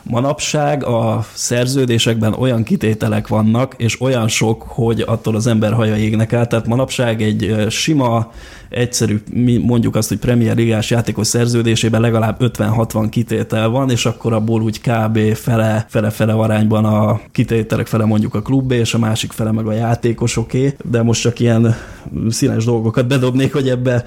manapság a szerződésekben olyan kitételek vannak, és olyan sok, hogy attól az ember haja égnek át, tehát manapság egy sima egyszerű, mondjuk azt, hogy Premier Ligás játékos szerződésében legalább 50-60 kitétel van, és akkor abból úgy kb. fele, fele-fele arányban a kitételek fele mondjuk a klubé, és a másik fele meg a játékosoké, de most csak ilyen színes dolgokat bedobnék, hogy ebbe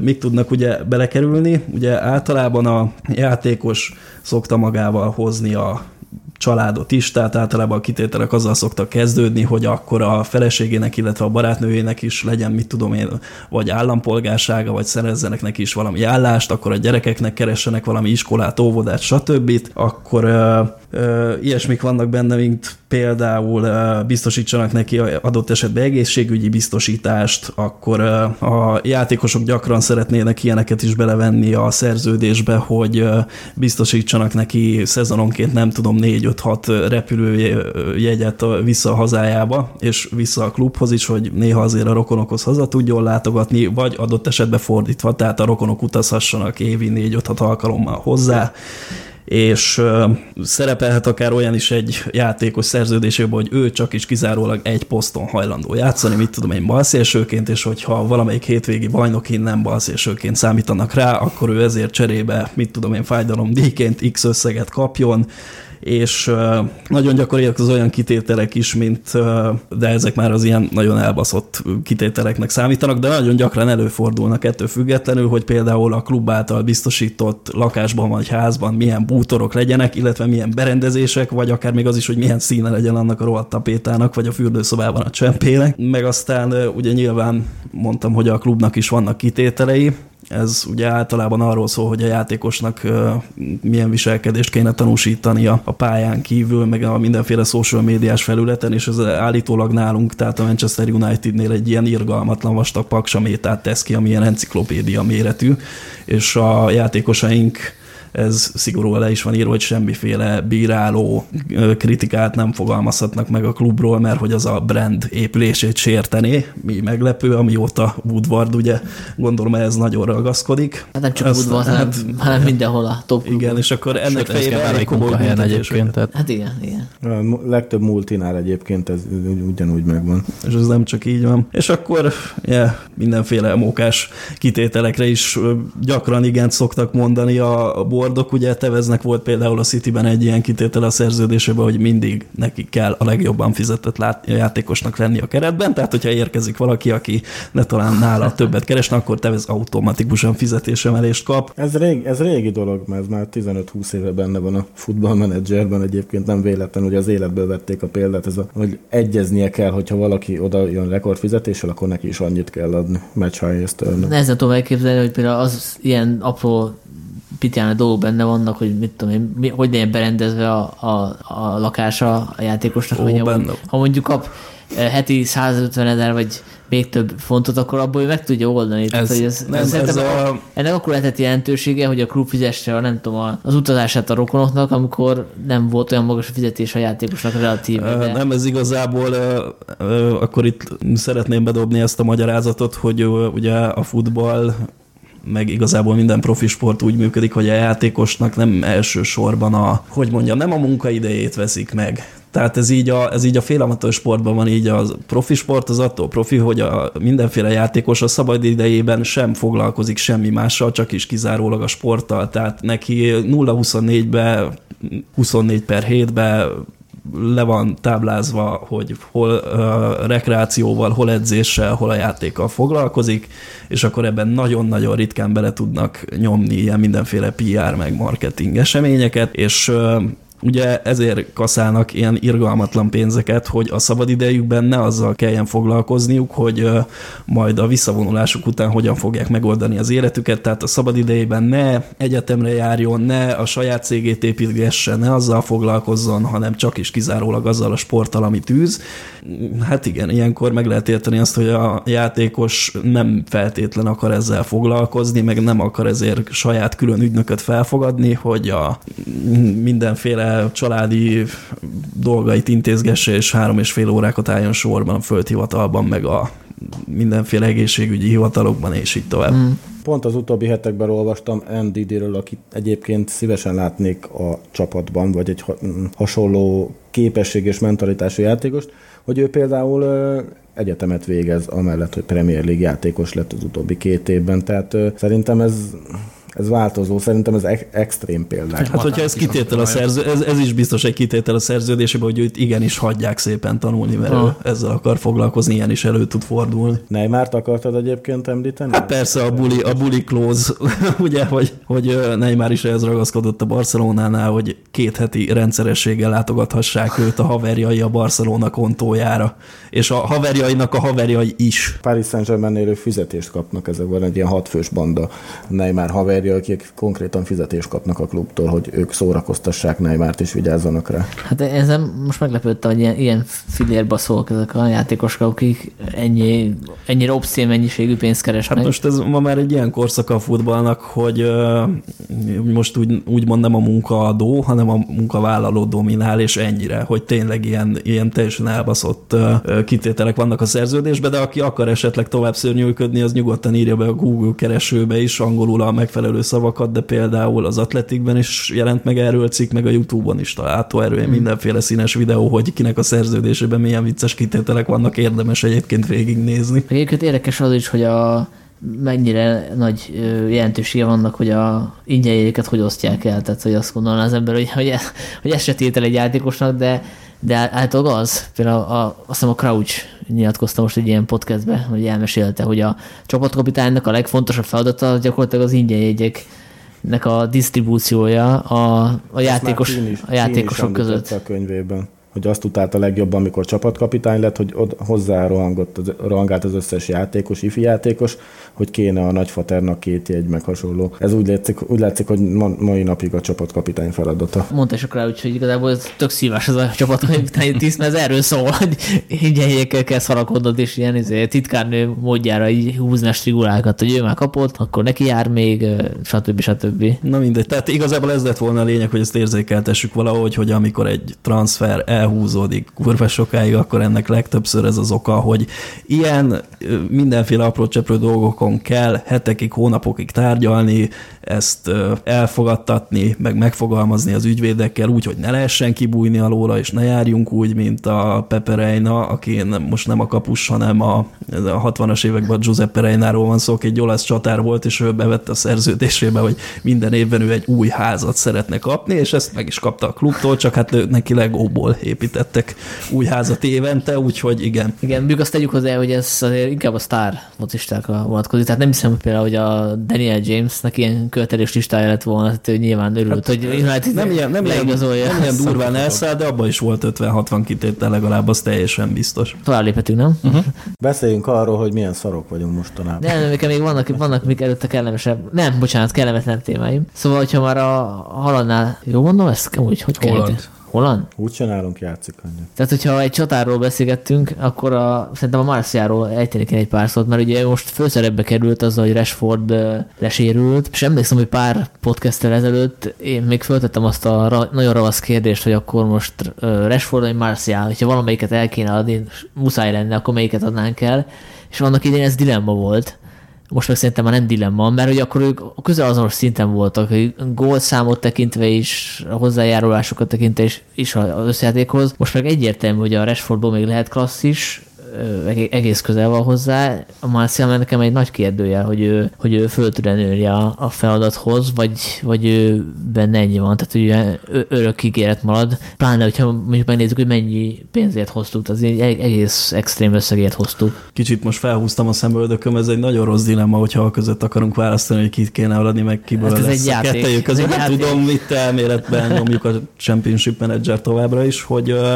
mik tudnak ugye belekerülni. Ugye általában a játékos szokta magával hozni a családot is, tehát általában a kitételek azzal szoktak kezdődni, hogy akkor a feleségének, illetve a barátnőjének is legyen, mit tudom én, vagy állampolgársága, vagy szerezzenek neki is valami állást, akkor a gyerekeknek keressenek valami iskolát, óvodát, stb. Akkor ö, ö, ilyesmik vannak benne, mint például ö, biztosítsanak neki adott esetben egészségügyi biztosítást, akkor ö, a játékosok gyakran szeretnének ilyeneket is belevenni a szerződésbe, hogy ö, biztosítsanak neki szezononként nem tudom, négy 5-6 repülőjegyet vissza a hazájába, és vissza a klubhoz is, hogy néha azért a rokonokhoz haza tudjon látogatni, vagy adott esetben fordítva, tehát a rokonok utazhassanak évi 4-5-6 alkalommal hozzá, és szerepelhet akár olyan is egy játékos szerződésében, hogy ő csak is kizárólag egy poszton hajlandó játszani, mit tudom én, balszélsőként, és hogyha valamelyik hétvégi bajnokin nem balszélsőként számítanak rá, akkor ő ezért cserébe, mit tudom én, fájdalomdíjként X összeget kapjon, és nagyon gyakoriak az olyan kitételek is, mint, de ezek már az ilyen nagyon elbaszott kitételeknek számítanak, de nagyon gyakran előfordulnak ettől függetlenül, hogy például a klub által biztosított lakásban vagy házban milyen bútorok legyenek, illetve milyen berendezések, vagy akár még az is, hogy milyen színe legyen annak a rohadt tapétának, vagy a fürdőszobában a csempének. Meg aztán ugye nyilván mondtam, hogy a klubnak is vannak kitételei, ez ugye általában arról szól, hogy a játékosnak milyen viselkedést kéne tanúsítani a pályán kívül, meg a mindenféle social médiás felületen, és ez állítólag nálunk, tehát a Manchester Unitednél egy ilyen irgalmatlan vastag paksamétát tesz ki, ami ilyen enciklopédia méretű, és a játékosaink ez szigorúan le is van írva, hogy semmiféle bíráló kritikát nem fogalmazhatnak meg a klubról, mert hogy az a brand épülését sértené, mi meglepő, amióta Woodward, ugye gondolom ez nagyon ragaszkodik. Hát nem csak Aztán, Woodward, hát, hanem, hanem mindenhol a top klubok. Igen, és akkor ennek fejében elég komoly egyébként. Tehát. Hát igen, igen. A legtöbb multinál egyébként ez ugyanúgy megvan. És ez nem csak így van. És akkor yeah, mindenféle mókás kitételekre is gyakran igent szoktak mondani a bordok. Ugye Teveznek volt például a Cityben egy ilyen kitétel a szerződésében, hogy mindig neki kell a legjobban fizetett játékosnak lenni a keretben, tehát hogyha érkezik valaki, aki ne talán nála többet keresne, akkor Tevez automatikusan fizetésemelést kap. Ez, rég, ez régi dolog, mert ez már 15-20 éve benne van a futballmenedzserben egyébként nem véletlen, hogy az életből vették a példát, ez a, hogy egyeznie kell, hogyha valaki oda jön rekordfizetéssel, akkor neki is annyit kell adni, match highest. Nehezen tudom elképzelni, hogy például az ilyen apró pityán dolgok benne vannak, hogy mit tudom én, mi, hogy legyen berendezve a, a, a lakása a játékosnak, Ó, vagy ha mondjuk kap eh, heti 150 ezer, vagy még több fontot, akkor abból meg tudja oldani. Ez, Tehát, hogy ez, nem, ez, ez a... Ennek akkor lehetett jelentősége, hogy a klub fizesse a, nem tudom, az utazását a rokonoknak, amikor nem volt olyan magas a fizetés a játékosnak relatíve. De... Nem, ez igazából, akkor itt szeretném bedobni ezt a magyarázatot, hogy ugye a futball meg igazából minden profi sport úgy működik, hogy a játékosnak nem elsősorban a, hogy mondjam, nem a munkaidejét veszik meg. Tehát ez így a, ez így a félamatos sportban van, így a profi sport az attól profi, hogy a mindenféle játékos a szabad idejében sem foglalkozik semmi mással, csak is kizárólag a sporttal. Tehát neki 0-24-be, 24 per 7-be le van táblázva, hogy hol uh, rekreációval, hol edzéssel, hol a játékkal foglalkozik, és akkor ebben nagyon-nagyon ritkán bele tudnak nyomni ilyen mindenféle PR meg marketing eseményeket, és uh, ugye ezért kaszálnak ilyen irgalmatlan pénzeket, hogy a szabadidejükben ne azzal kelljen foglalkozniuk, hogy majd a visszavonulásuk után hogyan fogják megoldani az életüket, tehát a szabadidejében ne egyetemre járjon, ne a saját cégét építgesse, ne azzal foglalkozzon, hanem csak is kizárólag azzal a sporttal, amit űz. Hát igen, ilyenkor meg lehet érteni azt, hogy a játékos nem feltétlen akar ezzel foglalkozni, meg nem akar ezért saját külön ügynököt felfogadni, hogy a mindenféle családi dolgait intézgesse, és három és fél órákat álljon sorban a földhivatalban, meg a mindenféle egészségügyi hivatalokban, és így tovább. Mm. Pont az utóbbi hetekben olvastam NDD-ről, akit egyébként szívesen látnék a csapatban, vagy egy hasonló képesség és mentalitású játékost, hogy ő például egyetemet végez, amellett, hogy Premier League játékos lett az utóbbi két évben. Tehát szerintem ez ez változó, szerintem ez ek- extrém példa. Hát, hogyha ez kitétel a szerző, ez, ez is biztos egy kitétel a szerződésében, hogy őt igenis hagyják szépen tanulni, mert ha. ezzel akar foglalkozni, ilyen is elő tud fordulni. Neymart akartad egyébként említeni? Hát persze a buli, a buli close, [laughs] ugye, hogy, hogy Neymar is ehhez ragaszkodott a Barcelonánál, hogy két heti rendszerességgel látogathassák őt a haverjai a Barcelona kontójára, és a haverjainak a haverjai is. Paris Saint-Germain élő fizetést kapnak, ezek van egy ilyen hatfős banda Neymar haver emberi, akik konkrétan fizetést kapnak a klubtól, hogy ők szórakoztassák Neymárt és vigyázzanak rá. Hát ezen most meglepődtem, hogy ilyen, ilyen filérba szólnak ezek a játékosok, akik ennyi, ennyire obszén mennyiségű pénzt keresnek. Hát most ez ma már egy ilyen korszak a futballnak, hogy uh, most úgy, úgy mondom a munkaadó, hanem a munkavállaló dominál, és ennyire, hogy tényleg ilyen, ilyen teljesen elbaszott uh, kitételek vannak a szerződésben, de aki akar esetleg tovább szörnyűködni, az nyugodtan írja be a Google keresőbe is angolul a megfelelő megfelelő szavakat, de például az atletikben is jelent meg erről cikk, meg a Youtube-on is található erről hmm. mindenféle színes videó, hogy kinek a szerződésében milyen vicces kitételek vannak, érdemes egyébként végignézni. Egyébként érdekes az is, hogy a mennyire nagy jelentősége vannak, hogy a ingyenjegyeket hogy osztják el. Tehát, hogy azt gondolná az ember, hogy, hogy, hogy ez se tétel egy játékosnak, de de általában az, például a, azt hiszem a Crouch nyilatkozta most egy ilyen podcastben, hogy elmesélte, hogy a csapatkapitánynak a legfontosabb feladata gyakorlatilag az ingyen jegyeknek a disztribúciója a, a, játékos, a játékosok között. A könyvében hogy azt utálta legjobban, amikor csapatkapitány lett, hogy od, hozzá rohangott, az, rohangált az összes játékos, ifi játékos, hogy kéne a nagyfaternak két jegy, meg hasonló. Ez úgy látszik, úgy látszik hogy ma, mai napig a csapatkapitány feladata. Mondta is rá, hogy igazából ez tök szívás ez a csapatkapitány tiszt, mert ez erről szól, hogy így kell szarakodnod, és ilyen izé, titkárnő módjára így húzni a strigulákat, hogy ő már kapott, akkor neki jár még, stb. stb. Na mindegy, tehát igazából ez lett volna a lényeg, hogy ezt érzékeltessük valahogy, hogy amikor egy transfer elhúzódik kurva sokáig, akkor ennek legtöbbször ez az oka, hogy ilyen mindenféle apró cseprő dolgokon kell hetekig, hónapokig tárgyalni, ezt elfogadtatni, meg megfogalmazni az ügyvédekkel úgy, hogy ne lehessen kibújni alóla, és ne járjunk úgy, mint a Pepe Reina, aki most nem a kapus, hanem a, a 60-as években Giuseppe Reináról van szó, aki egy olasz csatár volt, és ő bevette a szerződésébe, hogy minden évben ő egy új házat szeretne kapni, és ezt meg is kapta a klubtól, csak hát neki legóból építettek új házat évente, úgyhogy igen. Igen, még azt tegyük hozzá, hogy ez azért inkább a sztár focistákra vonatkozik. Tehát nem hiszem hogy például, hogy a Daniel Jamesnek ilyen követelés listája lett volna, tehát ő nyilván örült, hát, hogy United nem ilyen, nem ilyen, nem ilyen durván elszáll, de abban is volt 50-60 kitétel legalább, az teljesen biztos. Tovább léphetünk, nem? Uh-huh. Beszéljünk arról, hogy milyen szarok vagyunk mostanában. Nem, nekem még vannak, vannak még előtte kellemesebb, nem, bocsánat, kellemetlen témáim. Szóval, hogyha már a haladnál, jó mondom ezt? Úgy, hogy kell? Holland? Úgy csinálunk, játszik annyit. Tehát, hogyha egy csatáról beszélgettünk, akkor a, szerintem a Marciáról ejteni egy pár szót, mert ugye most főszerepbe került az, hogy Rashford lesérült, és emlékszem, hogy pár podcasttel ezelőtt én még föltettem azt a ra, nagyon ravasz kérdést, hogy akkor most Rashford vagy Marcial, hogyha valamelyiket el kéne adni, muszáj lenne, akkor melyiket adnánk el, és annak idején ez dilemma volt most meg szerintem már nem dilemma, mert hogy akkor ők közel azonos szinten voltak, hogy gólszámot tekintve is, a hozzájárulásokat tekintve is, is az összejátékhoz. Most meg egyértelmű, hogy a Rashfordból még lehet klasszis, egész közel van hozzá. A Marcial nekem egy nagy kérdője, hogy ő, hogy ő föl tud nőni a, a feladathoz, vagy, vagy ő benne ennyi van, tehát ugye örök ígéret marad. Pláne, hogyha mondjuk megnézzük, hogy mennyi pénzért hoztuk, az egy egész extrém összegért hoztuk. Kicsit most felhúztam a szemböldököm, ez egy nagyon rossz dilemma, hogyha a között akarunk választani, hogy kit kéne adni, meg kiből hát ez lesz egy játék. kettejük között. Nem játék. tudom, mit elméletben nyomjuk a Championship Manager továbbra is, hogy uh,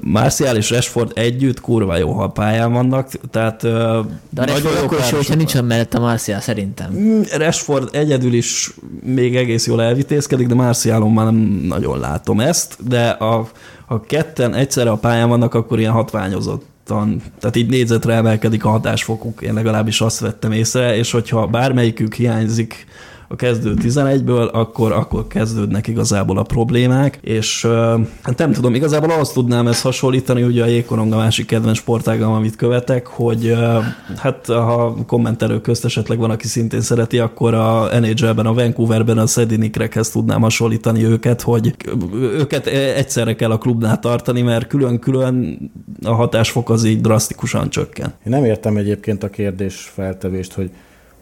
Marcial és Rashford együtt kurva jó pályán vannak, tehát De a Rashford akkor is, hogyha nincs mellett a Marcial szerintem. Mm, Rashford egyedül is még egész jól elvitézkedik, de Marcialon már nem nagyon látom ezt, de a, a ketten egyszerre a pályán vannak, akkor ilyen hatványozott tehát így négyzetre emelkedik a hatásfokuk, én legalábbis azt vettem észre, és hogyha bármelyikük hiányzik a kezdő 11-ből, akkor, akkor kezdődnek igazából a problémák, és hát nem tudom, igazából azt tudnám ezt hasonlítani, ugye a jégkorong a másik kedvenc sportágam, amit követek, hogy hát ha kommentelő közt esetleg van, aki szintén szereti, akkor a NHL-ben, a Vancouverben a Szedinikrekhez tudnám hasonlítani őket, hogy őket egyszerre kell a klubnál tartani, mert külön-külön a hatásfok az így drasztikusan csökken. Én nem értem egyébként a kérdés feltevést, hogy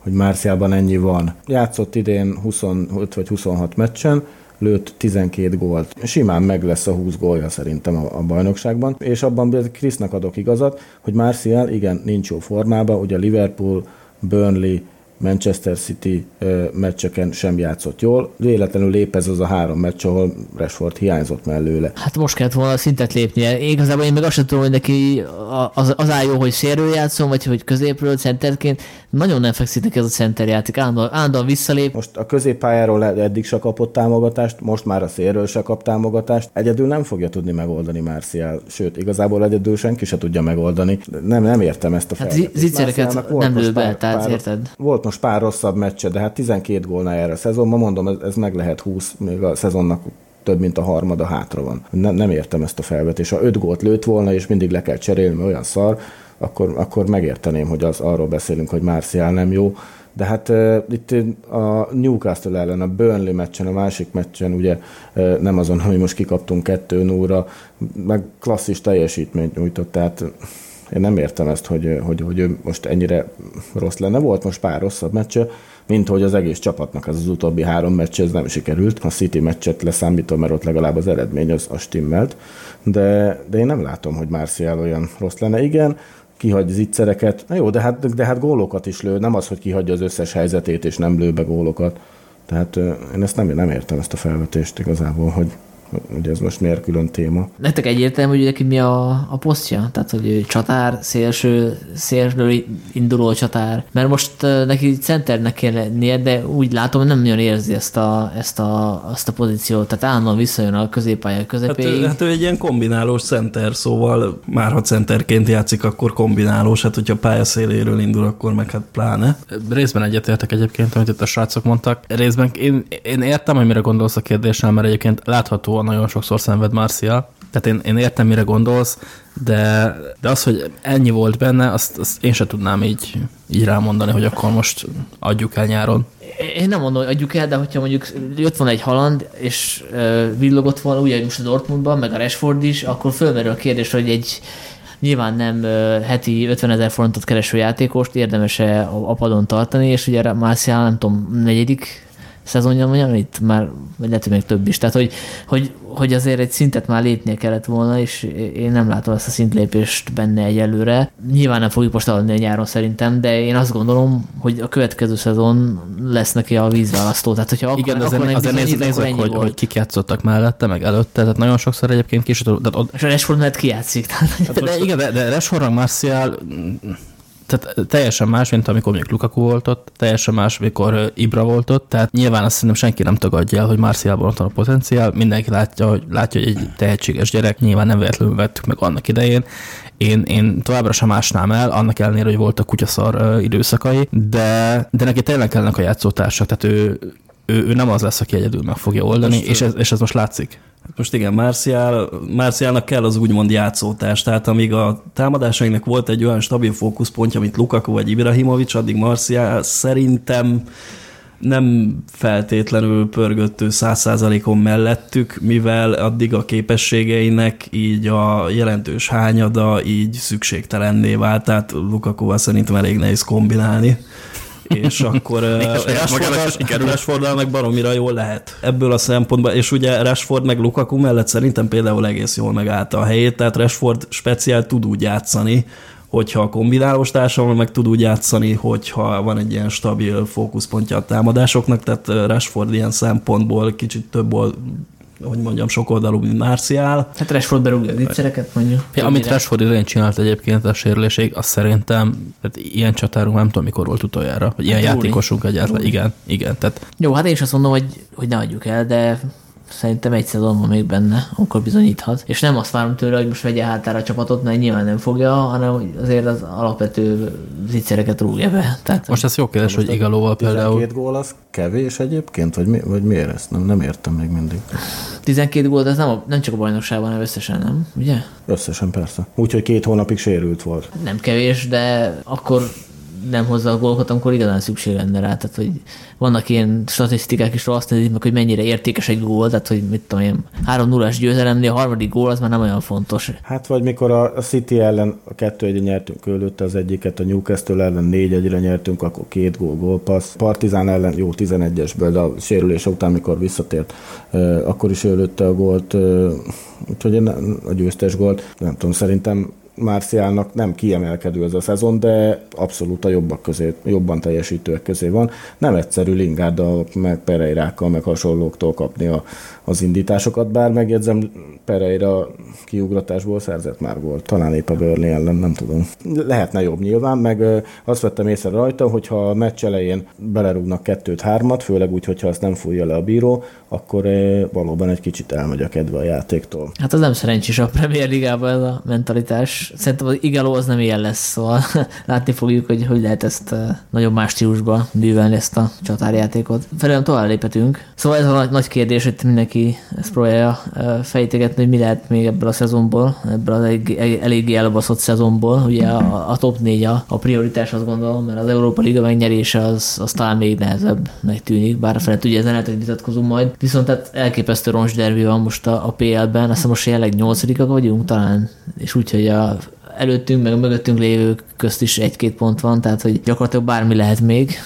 hogy Márciában ennyi van. Játszott idén 25 vagy 26 meccsen, lőtt 12 gólt. Simán meg lesz a 20 gólja szerintem a, a bajnokságban, és abban Krisznak adok igazat, hogy Marcial igen, nincs jó formában, ugye Liverpool, Burnley, Manchester City meccseken sem játszott jól. Véletlenül lép ez az a három meccs, ahol Rashford hiányzott mellőle. Hát most kellett volna szintet lépnie. Igazából én meg azt sem tudom, hogy neki az, az áll jó, hogy szérről játszom, vagy hogy középről centerként. Nagyon nem fekszik neki ez a center játék. Állandóan, állandóan visszalép. Most a középpályáról eddig se kapott támogatást, most már a szérről se kap támogatást. Egyedül nem fogja tudni megoldani Marcial. Sőt, igazából egyedül senki se tudja megoldani. Nem, nem értem ezt a hát zicsereket nem lő be, tehát érted? Volt most pár rosszabb meccse, de hát 12 gólnál erre a szezonban, mondom, ez, ez meg lehet 20, még a szezonnak több, mint a harmada hátra van. Nem, nem értem ezt a felvetést. Ha 5 gólt lőtt volna, és mindig le kell cserélni, olyan szar, akkor, akkor megérteném, hogy az arról beszélünk, hogy Marcial nem jó. De hát uh, itt a Newcastle ellen, a Burnley meccsen, a másik meccsen ugye uh, nem azon, [laughs] hogy most kikaptunk kettő nóra, meg klasszis teljesítményt nyújtott, tehát én nem értem ezt, hogy, hogy, hogy ő most ennyire rossz lenne. Volt most pár rosszabb meccse, mint hogy az egész csapatnak az, az utóbbi három meccs ez nem sikerült. A City meccset leszámítom, mert ott legalább az eredmény az, az stimmelt. De, de én nem látom, hogy Marcial olyan rossz lenne. Igen, kihagy zicsereket. Na jó, de hát, de hát gólokat is lő. Nem az, hogy kihagyja az összes helyzetét és nem lő be gólokat. Tehát én ezt nem, nem értem, ezt a felvetést igazából, hogy Ugye ez most miért külön téma. Nektek egyértelmű, hogy neki mi a, a posztja? Tehát, hogy csatár, szélső, szélső induló csatár. Mert most neki centernek kell lennie, de úgy látom, hogy nem nagyon érzi ezt a, ezt a, azt a pozíciót. Tehát állandóan visszajön a középpálya Hát, közepéig. ő- hát ő egy ilyen kombinálós center, szóval már ha centerként játszik, akkor kombinálós, hát hogyha pályaszéléről indul, akkor meg hát pláne. Részben egyetértek egyébként, amit itt a srácok mondtak. Részben én, én értem, hogy mire gondolsz a kérdéssel, mert egyébként láthatóan nagyon sokszor szenved Marcia. Tehát én, én értem, mire gondolsz, de, de az, hogy ennyi volt benne, azt, azt én se tudnám így, így rámondani, hogy akkor most adjuk el nyáron. Én nem mondom, hogy adjuk el, de hogyha mondjuk jött van egy haland, és villogott volna, ugye most a Dortmundban, meg a Rashford is, akkor fölmerül a kérdés, hogy egy nyilván nem heti 50 ezer forintot kereső játékost érdemes-e a padon tartani, és ugye Marcial, nem tudom, negyedik szezonja mondjam, itt már lehet, hogy még több is. Tehát, hogy, hogy, hogy azért egy szintet már lépnie kellett volna, és én nem látom ezt a szintlépést benne egyelőre. Nyilván nem fogjuk most adni a nyáron szerintem, de én azt gondolom, hogy a következő szezon lesz neki a vízválasztó. Tehát, hogyha akkor, Igen, de akkor azért, azért nézzük, ennyi hogy, volt. hogy kik játszottak mellette, meg előtte, tehát nagyon sokszor egyébként később, de, ott- És a Rashford mellett kijátszik. Tehát, de, igen, de, de Rashford, meg Martial, mm, tehát teljesen más, mint amikor mondjuk Lukaku volt ott, teljesen más, amikor Ibra volt ott, tehát nyilván azt szerintem senki nem tagadja el, hogy Martialban ott van a potenciál, mindenki látja, hogy, látja, hogy egy tehetséges gyerek, nyilván nem véletlenül vettük meg annak idején, én, én továbbra sem másnám el, annak ellenére, hogy voltak kutyaszar időszakai, de, de neki tényleg kellene a játszótársak, tehát ő, ő, ő nem az lesz, aki egyedül meg fogja oldani, Most, és ez, és ez most látszik. Most igen, Marcial, Marcialnak kell az úgymond játszótárs, tehát amíg a támadásainknak volt egy olyan stabil fókuszpontja, mint Lukaku vagy Ibrahimovic, addig Marcial szerintem nem feltétlenül pörgött ő száz százalékon mellettük, mivel addig a képességeinek így a jelentős hányada így szükségtelenné vált, tehát Lukakuval szerintem elég nehéz kombinálni. És akkor Rashford, Rashford meg baromira jól lehet. Ebből a szempontból, és ugye Rashford meg Lukaku mellett szerintem például egész jól megállta a helyét, tehát Rashford speciál tud úgy játszani, hogyha a kombinálós társadalom meg tud úgy játszani, hogyha van egy ilyen stabil fókuszpontja a támadásoknak, tehát Rashford ilyen szempontból kicsit több hogy mondjam, sokoldalú, mint Marcial. Hát Rashford berúgja a viccereket, mondjuk. Ja, amit Rashford idején csinált egyébként a sérüléség, az szerintem, tehát ilyen csatárunk nem tudom, mikor volt utoljára, hogy ilyen Hát játékosunk egyáltalán, igen, igen, tehát Jó, hát én is azt mondom, hogy, hogy ne adjuk el, de szerintem egy szezon van még benne, akkor bizonyíthat. És nem azt várom tőle, hogy most vegye hátára a csapatot, mert nyilván nem fogja, hanem hogy azért az alapvető zicsereket rúgja be. Tehát most ez jó kérdés, hogy Igalóval például 12 gól az kevés egyébként? Vagy, mi, vagy miért ezt? Nem, nem értem még mindig. 12 gólt, ez nem, a, nem csak a bajnokságban, hanem összesen, nem? Ugye? Összesen persze. Úgyhogy két hónapig sérült volt. Nem kevés, de akkor nem hozza a gólokat, amikor igazán szükség lenne rá. Tehát, hogy vannak ilyen statisztikák is, azt nézik meg, hogy mennyire értékes egy gól, tehát, hogy mit tudom én, 3 0 győzelemnél a harmadik gól az már nem olyan fontos. Hát vagy mikor a City ellen a kettő egyre nyertünk előtte az egyiket, a Newcastle ellen négy egyre nyertünk, akkor két gól, gólpassz. Partizán ellen jó 11-esből, de a sérülése után, mikor visszatért, akkor is ő lőtte a gólt, úgyhogy a győztes gólt, nem tudom, szerintem Márciálnak nem kiemelkedő ez a szezon, de abszolút a jobbak közé, jobban teljesítőek közé van. Nem egyszerű Lingárdal, meg Pereirákkal, meg hasonlóktól kapni a, az indításokat, bár megjegyzem, Pereira kiugratásból szerzett már volt. Talán épp a Burnley ellen, nem tudom. Lehetne jobb nyilván, meg azt vettem észre rajta, hogyha a meccs elején belerúgnak kettőt, hármat, főleg úgy, hogyha azt nem fújja le a bíró, akkor valóban egy kicsit elmegy a kedve a játéktól. Hát az nem szerencsés a Premier Ligában ez a mentalitás. Szerintem az Igalo az nem ilyen lesz, szóval [laughs] látni fogjuk, hogy hogy lehet ezt nagyon más stílusban művelni ezt a csatárjátékot. Felőlem tovább léphetünk. Szóval ez a nagy, kérdés, hogy mindenki ezt próbálja fejtegetni, hogy mi lehet még ebből a szezonból, ebből az elég, eléggé elbaszott szezonból. Ugye a, a top 4 a, a prioritás, azt gondolom, mert az Európa Liga megnyerése az, az talán még nehezebbnek tűnik, bár felett ugye ezen lehet, hogy vitatkozunk majd. Viszont tehát elképesztő roncsderbi van most a, a PL-ben, azt hiszem most jelenleg nyolcadikak vagyunk talán, és úgyhogy a előttünk, meg a mögöttünk lévők közt is egy-két pont van, tehát hogy gyakorlatilag bármi lehet még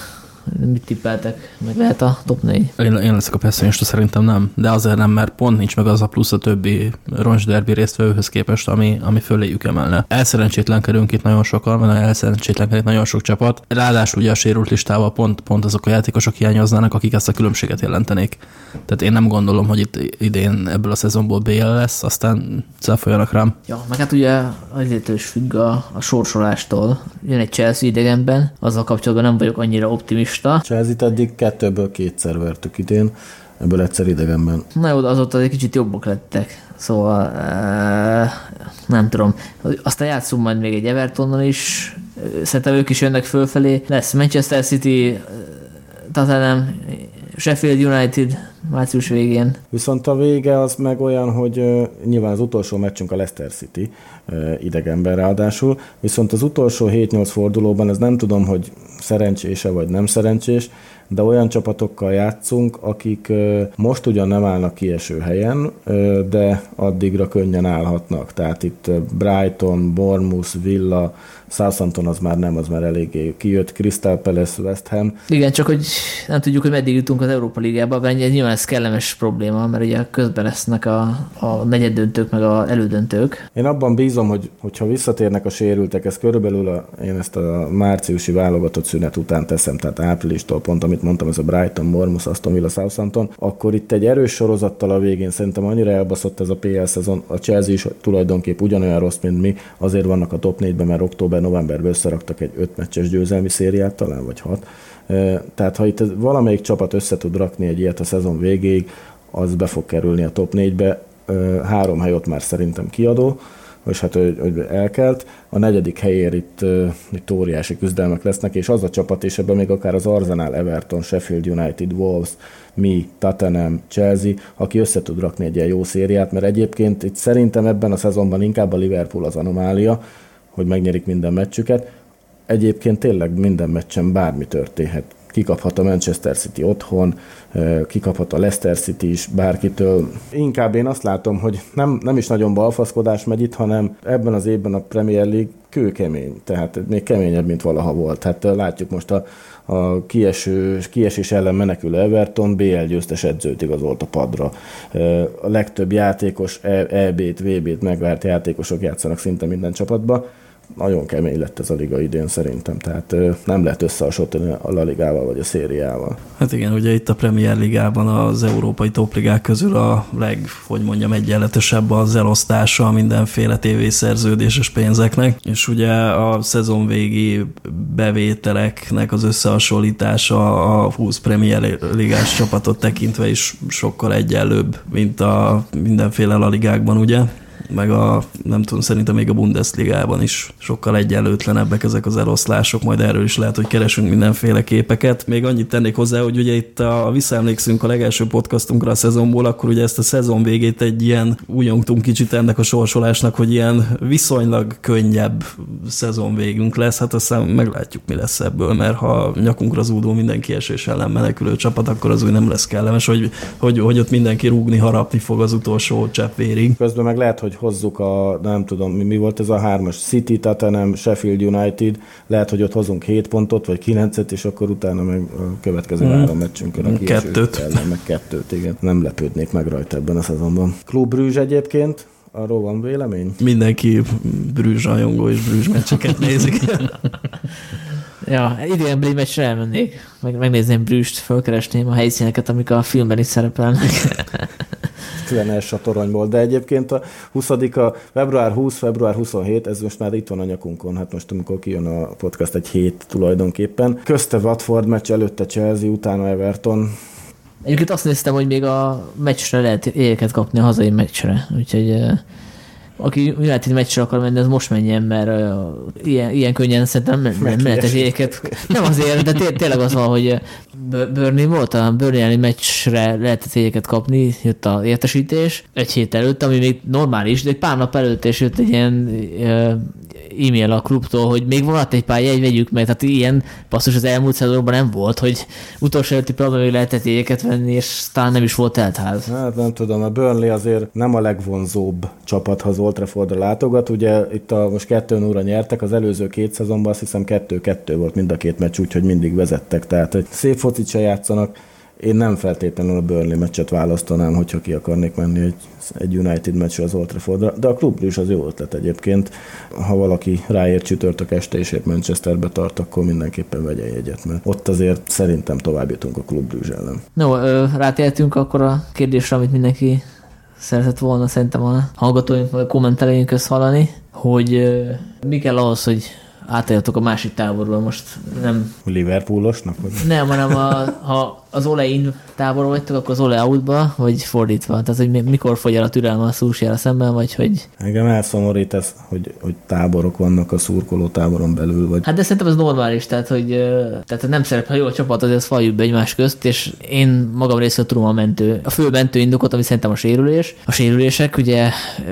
Mit tippeltek? Meg lehet a top 4? Én, én leszek a pessimista, szerintem nem. De azért nem, mert pont nincs meg az a plusz a többi roncsderbi résztvevőhöz képest, ami, ami föléjük emelne. Elszerencsétlenkedünk itt nagyon sokan, mert elszerencsétlenkedik nagyon sok csapat. Ráadásul ugye a sérült listával pont, pont azok a játékosok hiányoznának, akik ezt a különbséget jelentenék. Tehát én nem gondolom, hogy itt idén ebből a szezonból BL lesz, aztán cáfoljanak rám. Ja, meg hát ugye azért is függ a, a sorsolástól. Jön egy Chelsea idegenben, azzal kapcsolatban nem vagyok annyira optimista. Chelsea-t eddig kettőből kétszer vertük idén, ebből egyszer idegenben. Na jó, azóta egy kicsit jobbak lettek. Szóval eh, nem tudom. Aztán játszunk majd még egy Evertonnal is. Szerintem ők is jönnek fölfelé. Lesz Manchester City, eh, Tottenham, Sheffield United március végén. Viszont a vége az meg olyan, hogy uh, nyilván az utolsó meccsünk a Leicester City uh, idegenben ráadásul, viszont az utolsó 7-8 fordulóban ez nem tudom, hogy szerencsése vagy nem szerencsés, de olyan csapatokkal játszunk, akik most ugyan nem állnak kieső helyen, de addigra könnyen állhatnak. Tehát itt Brighton, Bournemouth, Villa, Southampton az már nem, az már eléggé kijött, Crystal Palace, West Ham. Igen, csak hogy nem tudjuk, hogy meddig jutunk az Európa Ligába, mert nyilván ez kellemes probléma, mert ugye közben lesznek a, a negyeddöntők, meg a elődöntők. Én abban bízom, hogy hogyha visszatérnek a sérültek, ez körülbelül a, én ezt a márciusi válogatott szünet után teszem, tehát áprilistól pont, amit mondtam, ez a Brighton, Bournemouth, Aston Villa, Southampton, akkor itt egy erős sorozattal a végén szerintem annyira elbaszott ez a PL szezon, a Chelsea is tulajdonképp ugyanolyan rossz, mint mi, azért vannak a top 4-ben, mert október október-novemberben összeraktak egy öt meccses győzelmi szériát, talán vagy hat. Tehát ha itt valamelyik csapat össze tud rakni egy ilyet a szezon végéig, az be fog kerülni a top 4-be. Három hely ott már szerintem kiadó, és hát hogy, hogy elkelt. A negyedik helyér itt, itt óriási küzdelmek lesznek, és az a csapat, és ebben még akár az Arsenal, Everton, Sheffield United, Wolves, mi, Tottenham, Chelsea, aki össze tud rakni egy ilyen jó szériát, mert egyébként itt szerintem ebben a szezonban inkább a Liverpool az anomália, hogy megnyerik minden meccsüket. Egyébként tényleg minden meccsen bármi történhet. Kikaphat a Manchester City otthon, kikaphat a Leicester City is bárkitől. Inkább én azt látom, hogy nem, nem is nagyon balfaszkodás megy itt, hanem ebben az évben a Premier League kőkemény, tehát még keményebb, mint valaha volt. Hát látjuk most a, a kieső, kiesés ellen menekülő Everton BL győztes edzőt igazolt a padra. A legtöbb játékos EB-t, VB-t megvárt játékosok játszanak szinte minden csapatba nagyon kemény lett ez a liga idén szerintem, tehát nem lehet összehasonlítani a La Ligával vagy a szériával. Hát igen, ugye itt a Premier Ligában az európai topligák közül a leg, hogy mondjam, egyenletesebb az elosztása mindenféle tévészerződéses pénzeknek, és ugye a szezon végi bevételeknek az összehasonlítása a 20 Premier Ligás csapatot tekintve is sokkal egyenlőbb, mint a mindenféle La Ligákban, ugye? Meg a, nem tudom, szerintem még a Bundesligában is sokkal egyenlőtlenebbek ezek az eloszlások, majd erről is lehet, hogy keresünk mindenféle képeket. Még annyit tennék hozzá, hogy ugye itt a, visszaemlékszünk a legelső podcastunkra a szezonból, akkor ugye ezt a szezon végét egy ilyen, úgy kicsit ennek a sorsolásnak, hogy ilyen viszonylag könnyebb szezon végünk lesz, hát aztán meglátjuk, mi lesz ebből, mert ha nyakunkra zúdó mindenki esés ellen menekülő csapat, akkor az úgy nem lesz kellemes, hogy, hogy, hogy ott mindenki rúgni, harapni fog az utolsó csepp vérig. Közben meg lehet, hogy hozzuk a, nem tudom, mi, mi volt ez a hármas, City, Tottenham, Sheffield United, lehet, hogy ott hozunk 7 pontot, vagy 9-et, és akkor utána meg a következő mm. három meccsünkön a kettőt. Ellen, meg kettőt, igen. Nem lepődnék meg rajta ebben a szezonban. Klub Brüzs egyébként, arról van vélemény? Mindenki Brüzs rajongó és Brüzs meccseket nézik. [laughs] Ja, idén Bli meccsre elmennék, meg, megnézném Brüst, fölkeresném a helyszíneket, amik a filmben is szerepelnek. [laughs] Klenes a toronyból, de egyébként a 20 a február 20, február 27, ez most már itt van a nyakunkon, hát most amikor kijön a podcast egy hét tulajdonképpen. Közte Watford meccs, előtte Chelsea, utána Everton, Egyébként azt néztem, hogy még a meccsre lehet éjeket kapni a hazai meccsre, úgyhogy aki United meccsre akar menni, az most menjen, mert uh, ilyen, ilyen könnyen szerintem nem, nem. Nem azért, de té- tényleg az van, hogy Burnley volt, a Burnley meccsre lehetett éjeket kapni, jött a értesítés egy hét előtt, ami még normális, de egy pár nap előtt és jött egy ilyen e-mail a klubtól, hogy még van egy pár jegy, vegyük meg. Tehát ilyen passzus az elmúlt szezonban nem volt, hogy utolsó előtti problémával lehetett jegyeket venni, és talán nem is volt teltház. Hát nem tudom, a Burnley azért nem a legvonzóbb csapat, ha az Old Traffordra látogat. Ugye itt a, most 2 0 nyertek, az előző két szezonban azt hiszem 2-2 volt mind a két meccs, úgyhogy mindig vezettek. Tehát hogy szép focit se játszanak, én nem feltétlenül a Burnley meccset választanám, hogyha ki akarnék menni egy, egy United meccsre az Old Traffordra, de a klub is az jó ötlet egyébként. Ha valaki ráért csütörtök este és épp Manchesterbe tart, akkor mindenképpen vegye egyet, mert ott azért szerintem tovább jutunk a klub ellen. No, rátértünk akkor a kérdésre, amit mindenki szeretett volna szerintem a hallgatóink vagy a kommentelőink közt hallani, hogy mi kell ahhoz, hogy átálljatok a másik táborba, most nem... Liverpoolosnak? Vagy? Nem, hanem a, ha az Ole-in táborba vagytok, akkor az Ole outba, vagy fordítva? Tehát, hogy mikor fogy el a türelme a szúsjára szemben, vagy hogy... Engem elszomorít ez, hogy, hogy táborok vannak a szurkoló táboron belül, vagy... Hát de szerintem ez normális, tehát, hogy tehát nem szerep, ha jó a csapat, azért faljuk be egymás közt, és én magam részéről tudom a mentő, a fő mentő indokot, ami szerintem a sérülés. A sérülések, ugye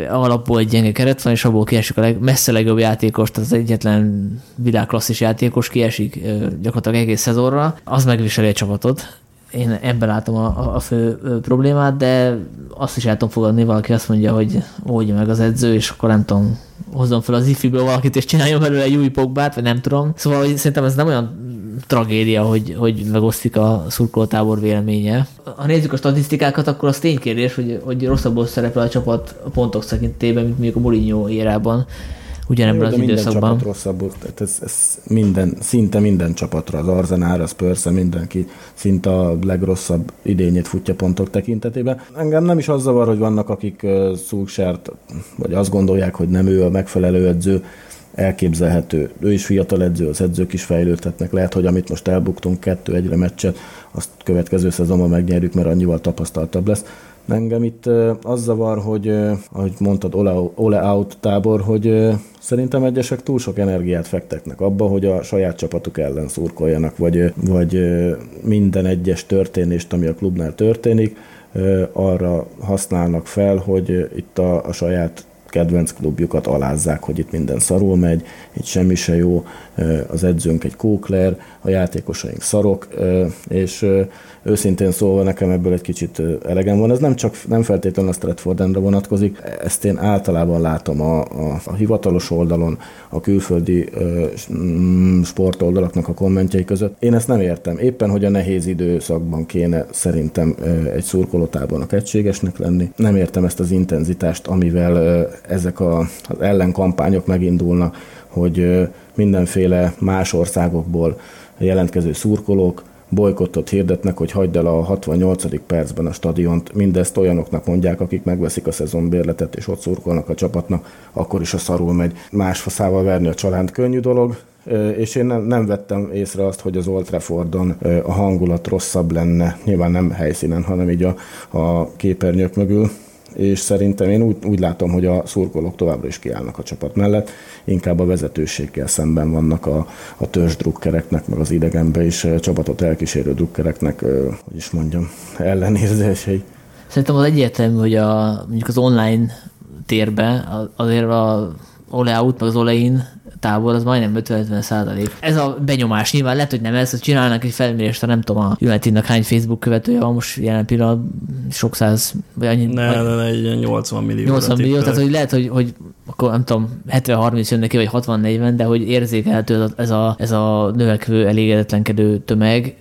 alapból egy gyenge keret van, és abból kiesik a leg, messze legjobb játékos, tehát az egyetlen világklasszis játékos kiesik gyakorlatilag egész szezonra, az megviseli a csapatot én ebben látom a, a fő problémát, de azt is el tudom fogadni, valaki azt mondja, hogy oldja meg az edző, és akkor nem tudom, hozzon fel az ifiből valakit, és csináljon belőle egy új pogbát, vagy nem tudom. Szóval hogy szerintem ez nem olyan tragédia, hogy, hogy megosztik a szurkolótábor véleménye. Ha nézzük a statisztikákat, akkor az ténykérdés, hogy, hogy rosszabbul szerepel a csapat a pontok szekintében, mint mondjuk a Mourinho érában ugyanebben az minden időszakban. csapat rosszabbul, tehát ez, ez minden, szinte minden csapatra, az Arzenál, az Persze, mindenki szinte a legrosszabb idényét futja pontok tekintetében. Engem nem is az zavar, hogy vannak, akik uh, Szulksert, vagy azt gondolják, hogy nem ő a megfelelő edző, elképzelhető. Ő is fiatal edző, az edzők is fejlődhetnek. Lehet, hogy amit most elbuktunk kettő egyre meccset, azt következő szezonban megnyerjük, mert annyival tapasztaltabb lesz. Engem itt az zavar, hogy ahogy mondtad, Ole, Out tábor, hogy szerintem egyesek túl sok energiát fektetnek abba, hogy a saját csapatuk ellen szurkoljanak, vagy, vagy minden egyes történést, ami a klubnál történik, arra használnak fel, hogy itt a, a saját kedvenc klubjukat alázzák, hogy itt minden szarul megy, itt semmi se jó, az edzőnk egy kókler, a játékosaink szarok, és őszintén szólva nekem ebből egy kicsit elegem van. Ez nem csak nem feltétlenül a Stratford Endre vonatkozik, ezt én általában látom a, a, a hivatalos oldalon, a külföldi mm, sportoldalaknak a kommentjei között. Én ezt nem értem. Éppen, hogy a nehéz időszakban kéne szerintem egy szurkolótábornak egységesnek lenni. Nem értem ezt az intenzitást, amivel ezek a, az ellenkampányok megindulnak, hogy mindenféle más országokból jelentkező szurkolók bolykottot hirdetnek, hogy hagyd el a 68. percben a stadiont. Mindezt olyanoknak mondják, akik megveszik a szezonbérletet és ott szurkolnak a csapatnak, akkor is a szarul megy. Más faszával verni a család könnyű dolog, és én nem, nem vettem észre azt, hogy az Old Traffordon a hangulat rosszabb lenne, nyilván nem helyszínen, hanem így a, a képernyők mögül, és szerintem én úgy, úgy látom, hogy a szurkolók továbbra is kiállnak a csapat mellett, inkább a vezetőséggel szemben vannak a, a törzs drukkereknek, meg az idegenbe is csapatot elkísérő drukkereknek, hogy is mondjam, ellenérzései. Szerintem az egyértelmű, hogy a, mondjuk az online térbe azért a Ole Out, meg az Ole In tábor, az majdnem 50-50 százalék. Ez a benyomás nyilván lehet, hogy nem ez, hogy csinálnak egy felmérést, nem tudom, a Unitednak hány Facebook követője van most jelen pillanat, sok száz, vagy annyi. Ne, vagy, ne, ne, egy 80 millió. 80 millió, tehát hogy lehet, hogy, hogy akkor nem tudom, 70-30 jön neki, vagy 60-40, de hogy érzékelhető ez a, ez a növekvő, elégedetlenkedő tömeg,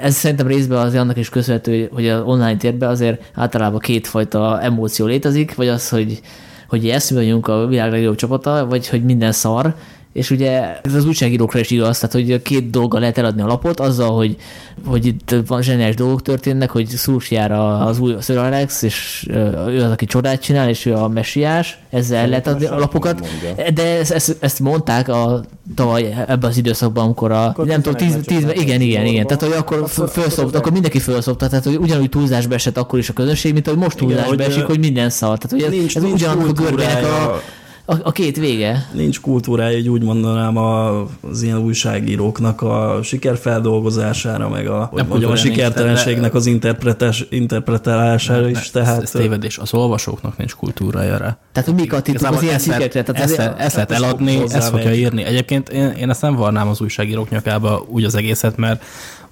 ez szerintem részben azért annak is köszönhető, hogy az online térben azért általában kétfajta emóció létezik, vagy az, hogy hogy ezt mi vagyunk a világ legjobb csapata, vagy hogy minden szar, és ugye ez az újságírókra is igaz, tehát hogy két dolga lehet eladni a lapot, azzal, hogy, hogy itt van zseniás dolgok történnek, hogy jár az új Sir Alex, és ő az, aki csodát csinál, és ő a messiás, ezzel el lehet adni a lapokat. De ezt, ezt, ezt mondták a tavaly ebben az időszakban, amikor a, akkor nem tudom, tíz, tíz, igen, igen, igen, tehát hogy akkor felszobt, akkor mindenki felszopta, tehát hogy ugyanúgy túlzásba esett akkor is a közönség, mint hogy most túlzásba esik, hogy minden szar. Tehát hogy ez, ez ugyanannak a görgének a A, a két vége. Nincs kultúrája, így úgy mondanám az ilyen újságíróknak a sikerfeldolgozására, meg a, hogy mondjam, a sikertelenségnek az interpretás, interpretálására is. Tehát, ez tévedés. Az olvasóknak nincs kultúrája rá. Tehát mik a titok az ilyen sikerekre? Tehát ezt, ezt, ezt lehet eladni, ezt fogja írni. Egyébként én, én ezt nem varnám az újságírók nyakába úgy az egészet, mert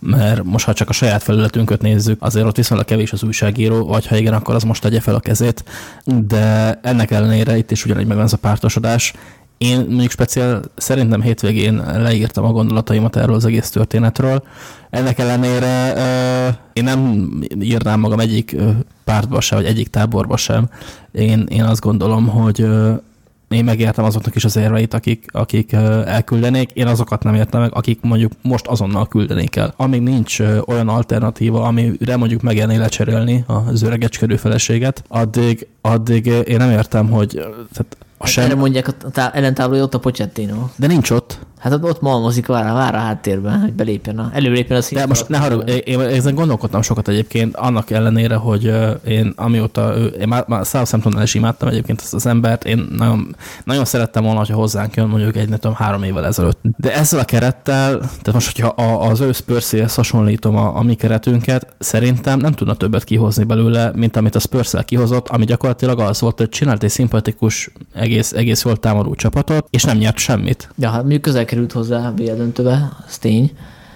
mert most ha csak a saját felületünket nézzük, azért ott viszonylag kevés az újságíró, vagy ha igen, akkor az most tegye fel a kezét, de ennek ellenére itt is ugyanígy megvan ez a pártosodás. Én mondjuk speciál szerintem hétvégén leírtam a gondolataimat erről az egész történetről. Ennek ellenére uh, én nem írnám magam egyik pártba sem, vagy egyik táborba sem. Én, én azt gondolom, hogy uh, én megértem azoknak is az érveit, akik, akik elküldenék, én azokat nem értem meg, akik mondjuk most azonnal küldenék el. Amíg nincs olyan alternatíva, amire mondjuk megérné lecserélni az öregecskedő feleséget, addig, addig én nem értem, hogy tehát a sem... Erre mondják, a tá- ellentáblója ott a Pochettino. De nincs ott. Hát ott, ott malmozik, vár, vár a háttérben, hogy belépjen, a, előlépjen a. De most ne harag, én, én ezen gondolkodtam sokat egyébként, annak ellenére, hogy én amióta, én már, már Southamptonnál is imádtam egyébként ezt az embert, én nagyon, nagyon szerettem volna, hogyha hozzánk jön mondjuk egy, nem tudom, három évvel ezelőtt. De ezzel a kerettel, tehát most, hogyha az ő spurs hasonlítom a, a mi keretünket, szerintem nem tudna többet kihozni belőle, mint amit a spurs kihozott, ami gyakorlatilag az volt, hogy csinált egy szimpatikus, egész, egész jól támadó csapatot, és nem nyert semmit. Ja, hát mondjuk közel került hozzá a BL döntőbe, az tény.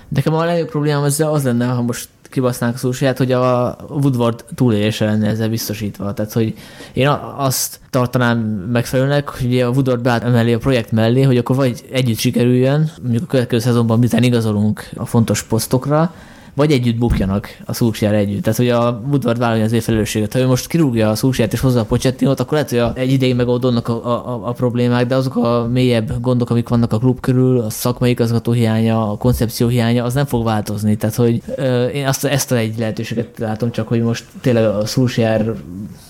Nekem a legnagyobb problémám ezzel az lenne, ha most kibasznánk a szósaját, hogy a Woodward túlélése lenne ezzel biztosítva. Tehát, hogy én azt tartanám megfelelőnek, hogy a Woodward beállt emellé a projekt mellé, hogy akkor vagy együtt sikerüljön, mondjuk a következő szezonban miután igazolunk a fontos posztokra, vagy együtt bukjanak a Szulcsjár együtt. Tehát, hogy a Woodward vállalja az ő felelősséget. Ha ő most kirúgja a Szulcsját és hozza a Pochettinot, akkor lehet, hogy egy ideig megoldódnak a, a, a, problémák, de azok a mélyebb gondok, amik vannak a klub körül, a szakmai igazgató hiánya, a koncepció hiánya, az nem fog változni. Tehát, hogy ö, én azt, ezt a egy lehetőséget látom, csak hogy most tényleg a Szulcsjár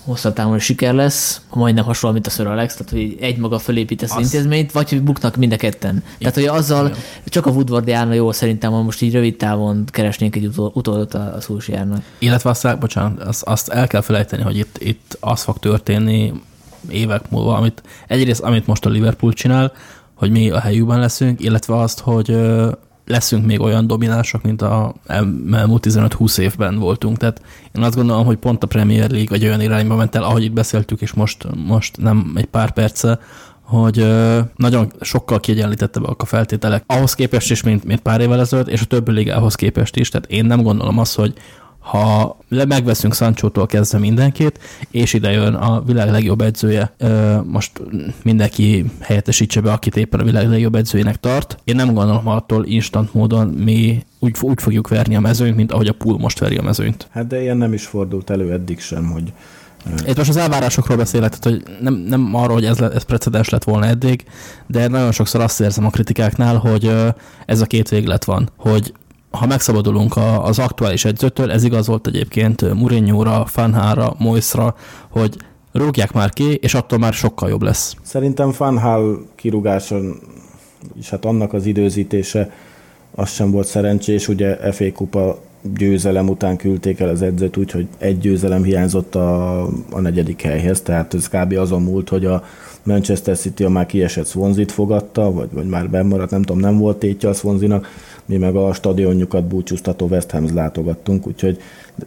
hosszabb távon siker lesz, majdnem hasonló, mint a Sir Alex, tehát hogy egy maga fölépítesz az intézményt, vagy hogy buknak mind a ketten. Tehát, hogy azzal csak a Woodward járna jó szerintem, ha most így rövid távon keresnénk egy utódot a, Szulsjárnak. Illetve azt, bocsánat, azt, azt el kell felejteni, hogy itt, itt az fog történni évek múlva, amit egyrészt, amit most a Liverpool csinál, hogy mi a helyükben leszünk, illetve azt, hogy leszünk még olyan dominánsak, mint a elmúlt 15-20 évben voltunk. Tehát én azt gondolom, hogy pont a Premier League egy olyan irányba ment el, ahogy itt beszéltük, és most, most nem egy pár perce, hogy nagyon sokkal kiegyenlítettebbek a feltételek ahhoz képest is, mint, mint pár évvel ezelőtt, és a többi ligához képest is. Tehát én nem gondolom azt, hogy ha megveszünk Sancsótól kezdve mindenkit, és ide jön a világ legjobb edzője, most mindenki helyettesítse be, akit éppen a világ legjobb edzőjének tart. Én nem gondolom, attól instant módon mi úgy, úgy fogjuk verni a mezőnyt, mint ahogy a pool most veri a mezőnyt. Hát de ilyen nem is fordult elő eddig sem, hogy itt most az elvárásokról beszélek, tehát hogy nem, nem arról, hogy ez, ez precedens lett volna eddig, de nagyon sokszor azt érzem a kritikáknál, hogy ez a két véglet van, hogy ha megszabadulunk az aktuális edzőtől, ez igaz volt egyébként Mourinho-ra, Fanhára, Moisra, hogy rúgják már ki, és attól már sokkal jobb lesz. Szerintem Fanhal kirúgása, és hát annak az időzítése, az sem volt szerencsés, ugye FA Kupa győzelem után küldték el az edzőt, úgyhogy egy győzelem hiányzott a, a negyedik helyhez, tehát ez kb. azon múlt, hogy a Manchester City a már kiesett swansea fogadta, vagy, vagy már bemaradt, nem tudom, nem volt tétje a swansea mi meg a stadionjukat búcsúztató West Ham's látogattunk, úgyhogy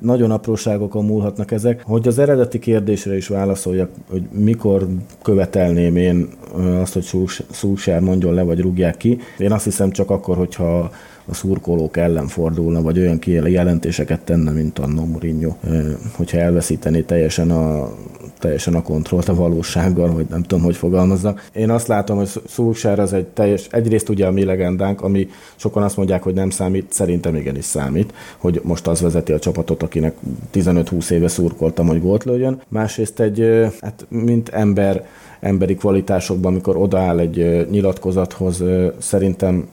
nagyon apróságokon múlhatnak ezek. Hogy az eredeti kérdésre is válaszoljak, hogy mikor követelném én azt, hogy Szúsár mondjon le, vagy rúgják ki. Én azt hiszem csak akkor, hogyha a szurkolók ellen fordulna, vagy olyan kijelentéseket tenne, mint a Mourinho, hogyha elveszítené teljesen a teljesen a kontrollt a valósággal, hogy nem tudom, hogy fogalmazzak. Én azt látom, hogy Szulsár az egy teljes, egyrészt ugye a mi legendánk, ami sokan azt mondják, hogy nem számít, szerintem igenis számít, hogy most az vezeti a csapatot, akinek 15-20 éve szurkoltam, hogy gólt lőjön. Másrészt egy, hát mint ember, emberi kvalitásokban, amikor odaáll egy nyilatkozathoz, szerintem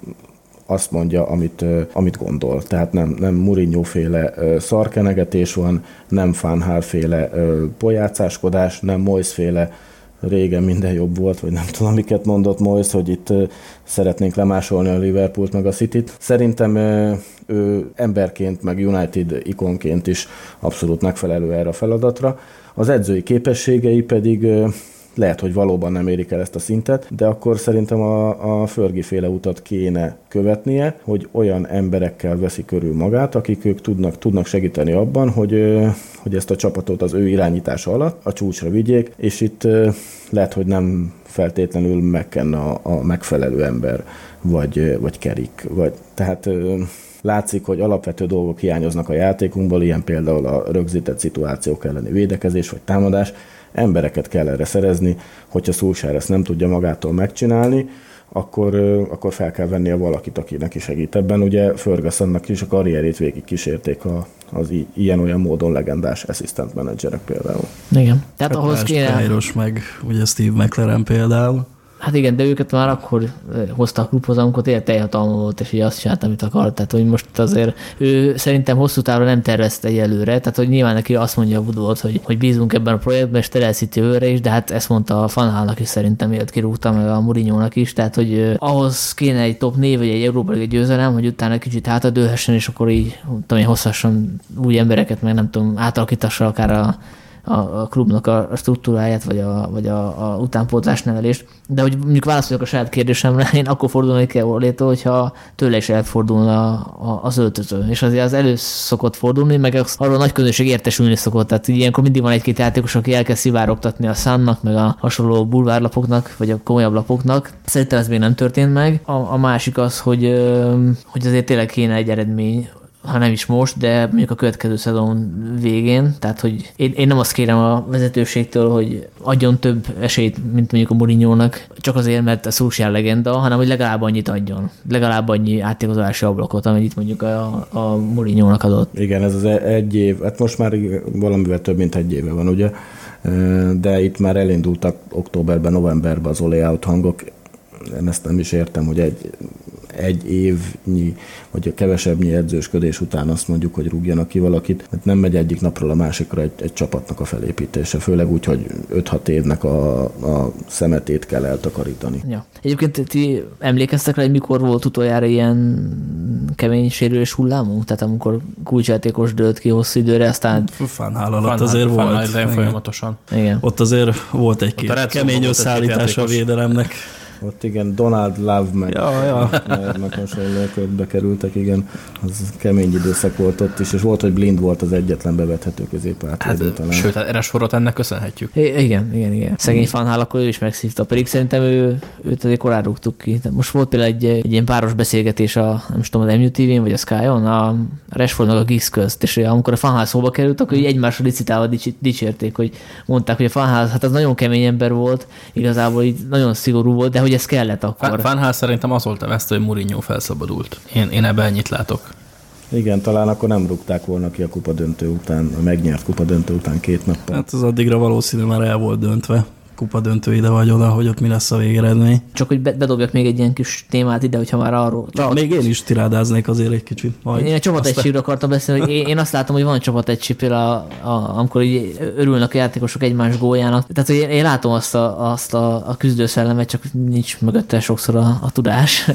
azt mondja, amit, amit gondol. Tehát nem, nem Mourinho féle szarkenegetés van, nem Fanhal féle pojácáskodás, nem Moyes féle régen minden jobb volt, vagy nem tudom, miket mondott Moyes, hogy itt szeretnénk lemásolni a Liverpoolt meg a City-t. Szerintem ő emberként, meg United ikonként is abszolút megfelelő erre a feladatra. Az edzői képességei pedig lehet, hogy valóban nem érik el ezt a szintet, de akkor szerintem a, a Förgi féle utat kéne követnie, hogy olyan emberekkel veszi körül magát, akik ők tudnak, tudnak segíteni abban, hogy, hogy ezt a csapatot az ő irányítása alatt a csúcsra vigyék, és itt lehet, hogy nem feltétlenül megkenne a, a megfelelő ember, vagy, vagy kerik, vagy tehát látszik, hogy alapvető dolgok hiányoznak a játékunkból, ilyen például a rögzített szituációk elleni védekezés vagy támadás, embereket kell erre szerezni, hogyha Szulsár ezt nem tudja magától megcsinálni, akkor, akkor fel kell venni a valakit, aki neki segít ebben. Ugye Fergusonnak is a karrierét végig kísérték a, az ilyen-olyan módon legendás assistant menedzserek például. Igen. Tehát hát ahhoz kéne... meg ugye Steve McLaren például. Hát igen, de őket már akkor hozta a klubhoz, amikor tényleg teljhatalma volt, és így azt csinált, amit akart. Tehát, hogy most azért ő szerintem hosszú távra nem tervezte egy előre, tehát, hogy nyilván neki azt mondja a Woodward, hogy, hogy bízunk ebben a projektben, és terelszíti őre is, de hát ezt mondta a Fanhálnak is szerintem, miért kirúgta, meg a mourinho is, tehát, hogy ahhoz kéne egy top név, vagy egy Európai győzelem, hogy utána kicsit hátadőhessen, és akkor így, tudom hosszasan új embereket, meg nem tudom, átalakítassa akár a a, a klubnak a, struktúráját, vagy a, vagy a, a utánpótlás nevelést. De hogy mondjuk válaszoljak a saját kérdésemre, én akkor fordulnék kell Orlétól, hogyha tőle is elfordulna a, az öltöző. És azért az elő szokott fordulni, meg az, arról a nagy közönség értesülni szokott. Tehát ilyenkor mindig van egy-két játékos, aki elkezd szivárogtatni a szánnak, meg a hasonló bulvárlapoknak, vagy a komolyabb lapoknak. Szerintem ez még nem történt meg. A, a másik az, hogy, hogy azért tényleg kéne egy eredmény ha nem is most, de mondjuk a következő szezon végén. Tehát, hogy én, én nem azt kérem a vezetőségtől, hogy adjon több esélyt, mint mondjuk a mourinho csak azért, mert a Szulsjár legenda, hanem hogy legalább annyit adjon. Legalább annyi átigazolási ablakot, amennyit mondjuk a, a mourinho adott. Igen, ez az e- egy év, hát most már valamivel több, mint egy éve van, ugye? De itt már elindultak októberben, novemberben az olé hangok. Én ezt nem is értem, hogy egy egy évnyi, vagy a kevesebbnyi edzősködés után azt mondjuk, hogy rúgjanak ki valakit, mert nem megy egyik napról a másikra egy, egy csapatnak a felépítése, főleg úgy, hogy 5-6 évnek a, a szemetét kell eltakarítani. Ja. Egyébként ti emlékeztek rá, hogy mikor volt utoljára ilyen kemény sérülés hullámunk? Tehát amikor kulcsjátékos dőlt ki hosszú időre, aztán... Fánhál alatt azért volt. folyamatosan. Igen. Ott azért volt egy-két kemény összeállítás a védelemnek. Ott igen, Donald Love meg, ja, ja. meg hasonlók bekerültek, igen. Az kemény időszak volt ott is, és volt, hogy Blind volt az egyetlen bevethető középátvédő hát, talán. Sőt, hát erre sorot ennek köszönhetjük. I- igen, igen, igen. Szegény fanhál akkor ő is megszívta, pedig szerintem ő, őt azért korán rúgtuk ki. De most volt például egy, egy ilyen páros beszélgetés a, nem tudom, az MUTV-n vagy a Sky-on, a Rashfordnak a Giggs közt, és amikor a fanhál szóba került, akkor így egymásra licitálva dics- dicsérték, hogy mondták, hogy a fanhál, hát az nagyon kemény ember volt, igazából így nagyon szigorú volt, de hogy ez kellett akkor. Van szerintem az volt a vesztő, hogy Mourinho felszabadult. Én, én ebben ennyit látok. Igen, talán akkor nem rúgták volna ki a kupa döntő után, a megnyert kupa döntő után két nappal. Hát az addigra valószínű már el volt döntve kupa döntő ide vagy oda, hogy ott mi lesz a végeredmény. Csak hogy bedobjak még egy ilyen kis témát ide, hogyha már arról. Ja, még én is tirádáznék azért egy kicsit. Majd. Én a csapategységről akartam beszélni, hogy én, én azt látom, hogy van csapategység például, a, a, amikor így örülnek a játékosok egymás góljának. Tehát, hogy én, én látom azt a, azt a, a küzdőszellemet, csak nincs mögötte sokszor a, a tudás.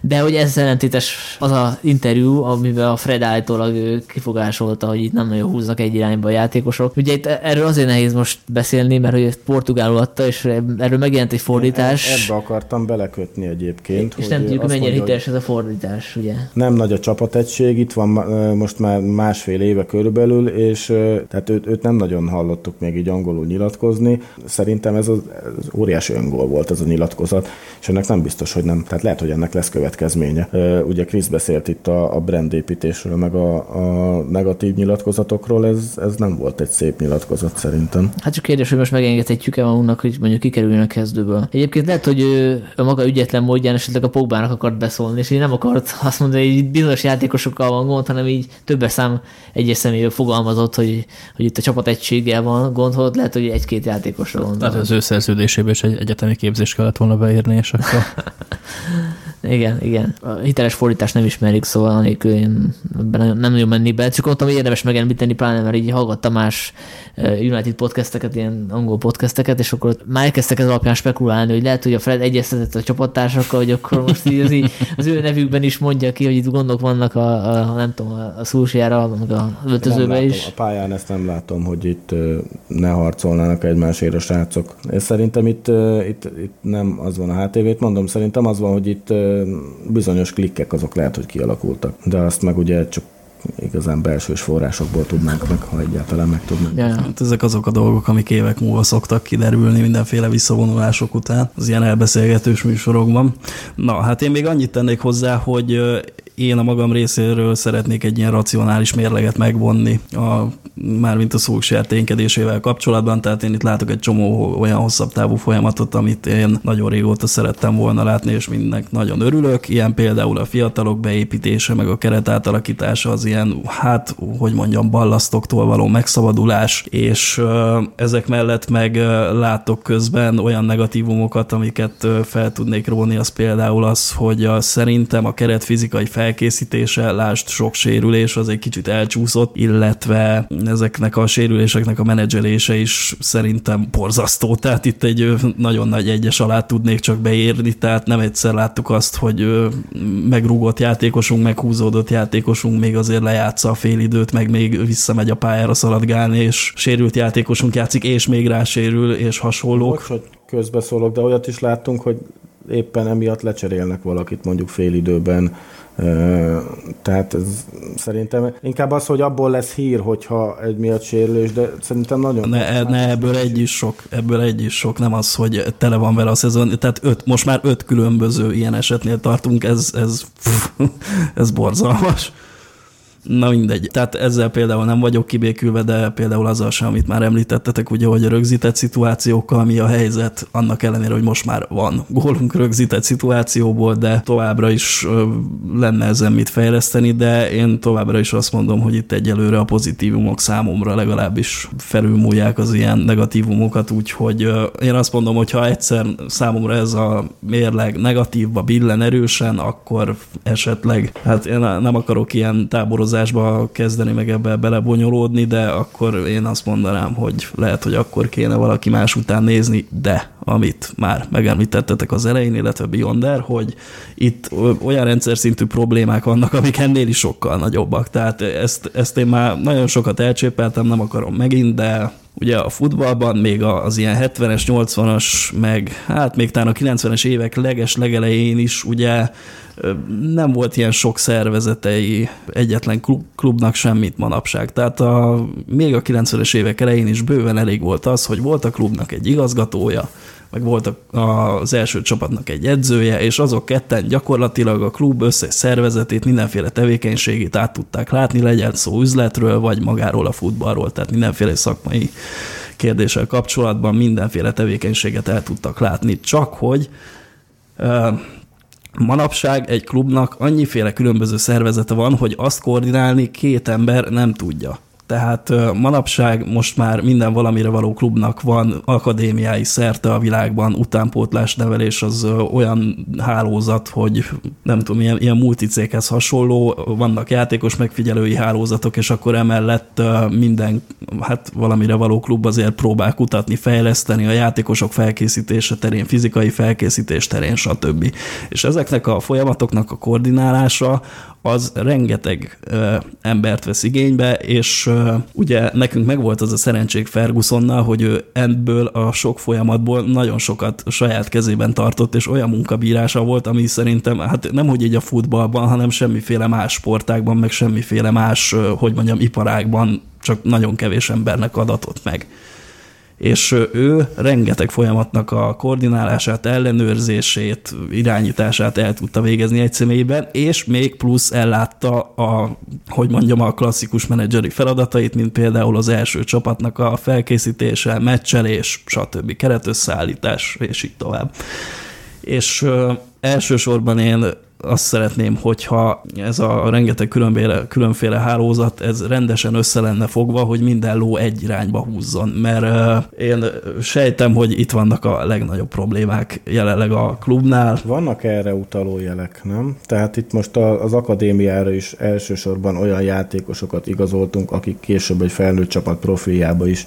De hogy ez ellentétes az a interjú, amiben a Fred állítólag kifogásolta, hogy itt nem nagyon húznak egy irányba a játékosok. Ugye itt erről azért nehéz most beszélni, mert hogy portugálul adta, és erről megjelent egy fordítás. Ebbe akartam belekötni egyébként. És nem tudjuk, mennyire hiteles ez a fordítás, ugye? Nem nagy a csapategység, itt van most már másfél éve körülbelül, és tehát őt, őt nem nagyon hallottuk még így angolul nyilatkozni. Szerintem ez az, az óriási öngól volt ez a nyilatkozat, és ennek nem biztos, hogy nem. Tehát lehet, hogy ennek lesz következménye. Ugye Krisz beszélt itt a, a brandépítésről, meg a, a negatív nyilatkozatokról, ez, ez nem volt egy szép nyilatkozat szerintem. Hát csak kérdés, hogy most megengedhetjük-e magunknak annak, hogy mondjuk kikerüljön a kezdőből. Egyébként lehet, hogy ő, ő maga ügyetlen módján esetleg a Pogbának akart beszólni, és így nem akart [laughs] azt mondani, hogy bizonyos játékosokkal van gond, hanem így többes szám egyes személyről fogalmazott, hogy, hogy itt a csapat egységgel van gond, hogy lehet, hogy egy-két játékosra van. Tehát az ő szerződésébe is egy egyetemi képzést kellett volna beírni, és akkor... [laughs] Igen, igen. A hiteles fordítást nem ismerik, szóval anélkül én nem nagyon menni be. Csak mondtam, hogy érdemes megemlíteni, pláne mert így hallgattam más eh, United podcasteket, ilyen angol podcasteket, és akkor már elkezdtek ez alapján spekulálni, hogy lehet, hogy a Fred egyeztetett a csapattársakkal, hogy akkor most így az, így, az ő nevükben is mondja ki, hogy itt gondok vannak a, a nem tudom, a szúsjára, meg a öltözőbe is. A pályán ezt nem látom, hogy itt ne harcolnának egymásért a srácok. És szerintem itt, itt, itt nem az van a HTV-t, mondom, szerintem az van, hogy itt bizonyos klikkek azok lehet, hogy kialakultak. De azt meg ugye csak igazán belsős forrásokból tudnánk meg, ha egyáltalán meg tudnánk. Yeah. Hát ezek azok a dolgok, amik évek múlva szoktak kiderülni mindenféle visszavonulások után, az ilyen elbeszélgetős műsorokban. Na, hát én még annyit tennék hozzá, hogy én a magam részéről szeretnék egy ilyen racionális mérleget megvonni, a, mármint a szók ténykedésével kapcsolatban, tehát én itt látok egy csomó olyan hosszabb távú folyamatot, amit én nagyon régóta szerettem volna látni, és mindnek nagyon örülök. Ilyen például a fiatalok beépítése, meg a keret átalakítása, az ilyen, hát, hogy mondjam, ballasztoktól való megszabadulás, és ezek mellett meg látok közben olyan negatívumokat, amiket fel tudnék róni, az például az, hogy a, szerintem a keret fizikai fel felkészítése, lást sok sérülés, az egy kicsit elcsúszott, illetve ezeknek a sérüléseknek a menedzselése is szerintem borzasztó. Tehát itt egy nagyon nagy egyes alá tudnék csak beérni, tehát nem egyszer láttuk azt, hogy megrúgott játékosunk, meghúzódott játékosunk még azért lejátsza a félidőt, meg még visszamegy a pályára szaladgálni, és sérült játékosunk játszik, és még rásérül, és hasonlók. Bocs, hogy közbeszólok, de olyat is láttunk, hogy éppen emiatt lecserélnek valakit mondjuk félidőben, tehát ez szerintem inkább az, hogy abból lesz hír, hogyha egy miatt sérülés, de szerintem nagyon... Ne, ne ebből egy is sok, ebből egy is sok, nem az, hogy tele van vele a szezon, tehát öt, most már öt különböző ilyen esetnél tartunk, ez, ez, pff, [laughs] ez borzalmas. Na mindegy. Tehát ezzel például nem vagyok kibékülve, de például azzal sem, amit már említettetek, ugye, hogy a rögzített szituációkkal mi a helyzet, annak ellenére, hogy most már van gólunk rögzített szituációból, de továbbra is lenne ezen mit fejleszteni, de én továbbra is azt mondom, hogy itt egyelőre a pozitívumok számomra legalábbis felülmúlják az ilyen negatívumokat, úgyhogy én azt mondom, hogy ha egyszer számomra ez a mérleg negatívba billen erősen, akkor esetleg, hát én nem akarok ilyen táborozás dolgozásba kezdeni, meg ebbe belebonyolódni, de akkor én azt mondanám, hogy lehet, hogy akkor kéne valaki más után nézni, de amit már megemlítettetek az elején, illetve Beyonder, hogy itt olyan rendszer szintű problémák vannak, amik ennél is sokkal nagyobbak. Tehát ezt, ezt én már nagyon sokat elcsépeltem, nem akarom megint, de ugye a futballban még az ilyen 70-es, 80-as, meg hát még talán a 90-es évek leges legelején is ugye nem volt ilyen sok szervezetei egyetlen klub, klubnak semmit manapság. Tehát a, még a 90-es évek elején is bőven elég volt az, hogy volt a klubnak egy igazgatója, meg volt az első csapatnak egy edzője, és azok ketten gyakorlatilag a klub összes szervezetét, mindenféle tevékenységét át tudták látni, legyen szó üzletről, vagy magáról a futballról, tehát mindenféle szakmai kérdéssel kapcsolatban mindenféle tevékenységet el tudtak látni, csak hogy manapság egy klubnak annyiféle különböző szervezete van, hogy azt koordinálni két ember nem tudja. Tehát manapság most már minden valamire való klubnak van akadémiái szerte a világban, utánpótlás nevelés az olyan hálózat, hogy nem tudom, ilyen, ilyen multicéghez hasonló, vannak játékos megfigyelői hálózatok, és akkor emellett minden hát valamire való klub azért próbál kutatni, fejleszteni a játékosok felkészítése terén, fizikai felkészítés terén, stb. És ezeknek a folyamatoknak a koordinálása az rengeteg ö, embert vesz igénybe, és ö, ugye nekünk megvolt az a szerencsék Fergusonnal, hogy ő ebből a sok folyamatból nagyon sokat saját kezében tartott, és olyan munkabírása volt, ami szerintem, hát nem hogy így a futballban, hanem semmiféle más sportákban, meg semmiféle más, hogy mondjam, iparágban csak nagyon kevés embernek adatott meg és ő rengeteg folyamatnak a koordinálását, ellenőrzését, irányítását el tudta végezni egy személyben, és még plusz ellátta a, hogy mondjam, a klasszikus menedzseri feladatait, mint például az első csapatnak a felkészítése, meccselés, stb. keretösszeállítás, és így tovább. És elsősorban én azt szeretném, hogyha ez a rengeteg különféle, különféle hálózat, ez rendesen össze lenne fogva, hogy minden ló egy irányba húzzon, mert én sejtem, hogy itt vannak a legnagyobb problémák jelenleg a klubnál. Vannak erre utaló jelek, nem? Tehát itt most az akadémiára is elsősorban olyan játékosokat igazoltunk, akik később egy felnőtt csapat profiljába is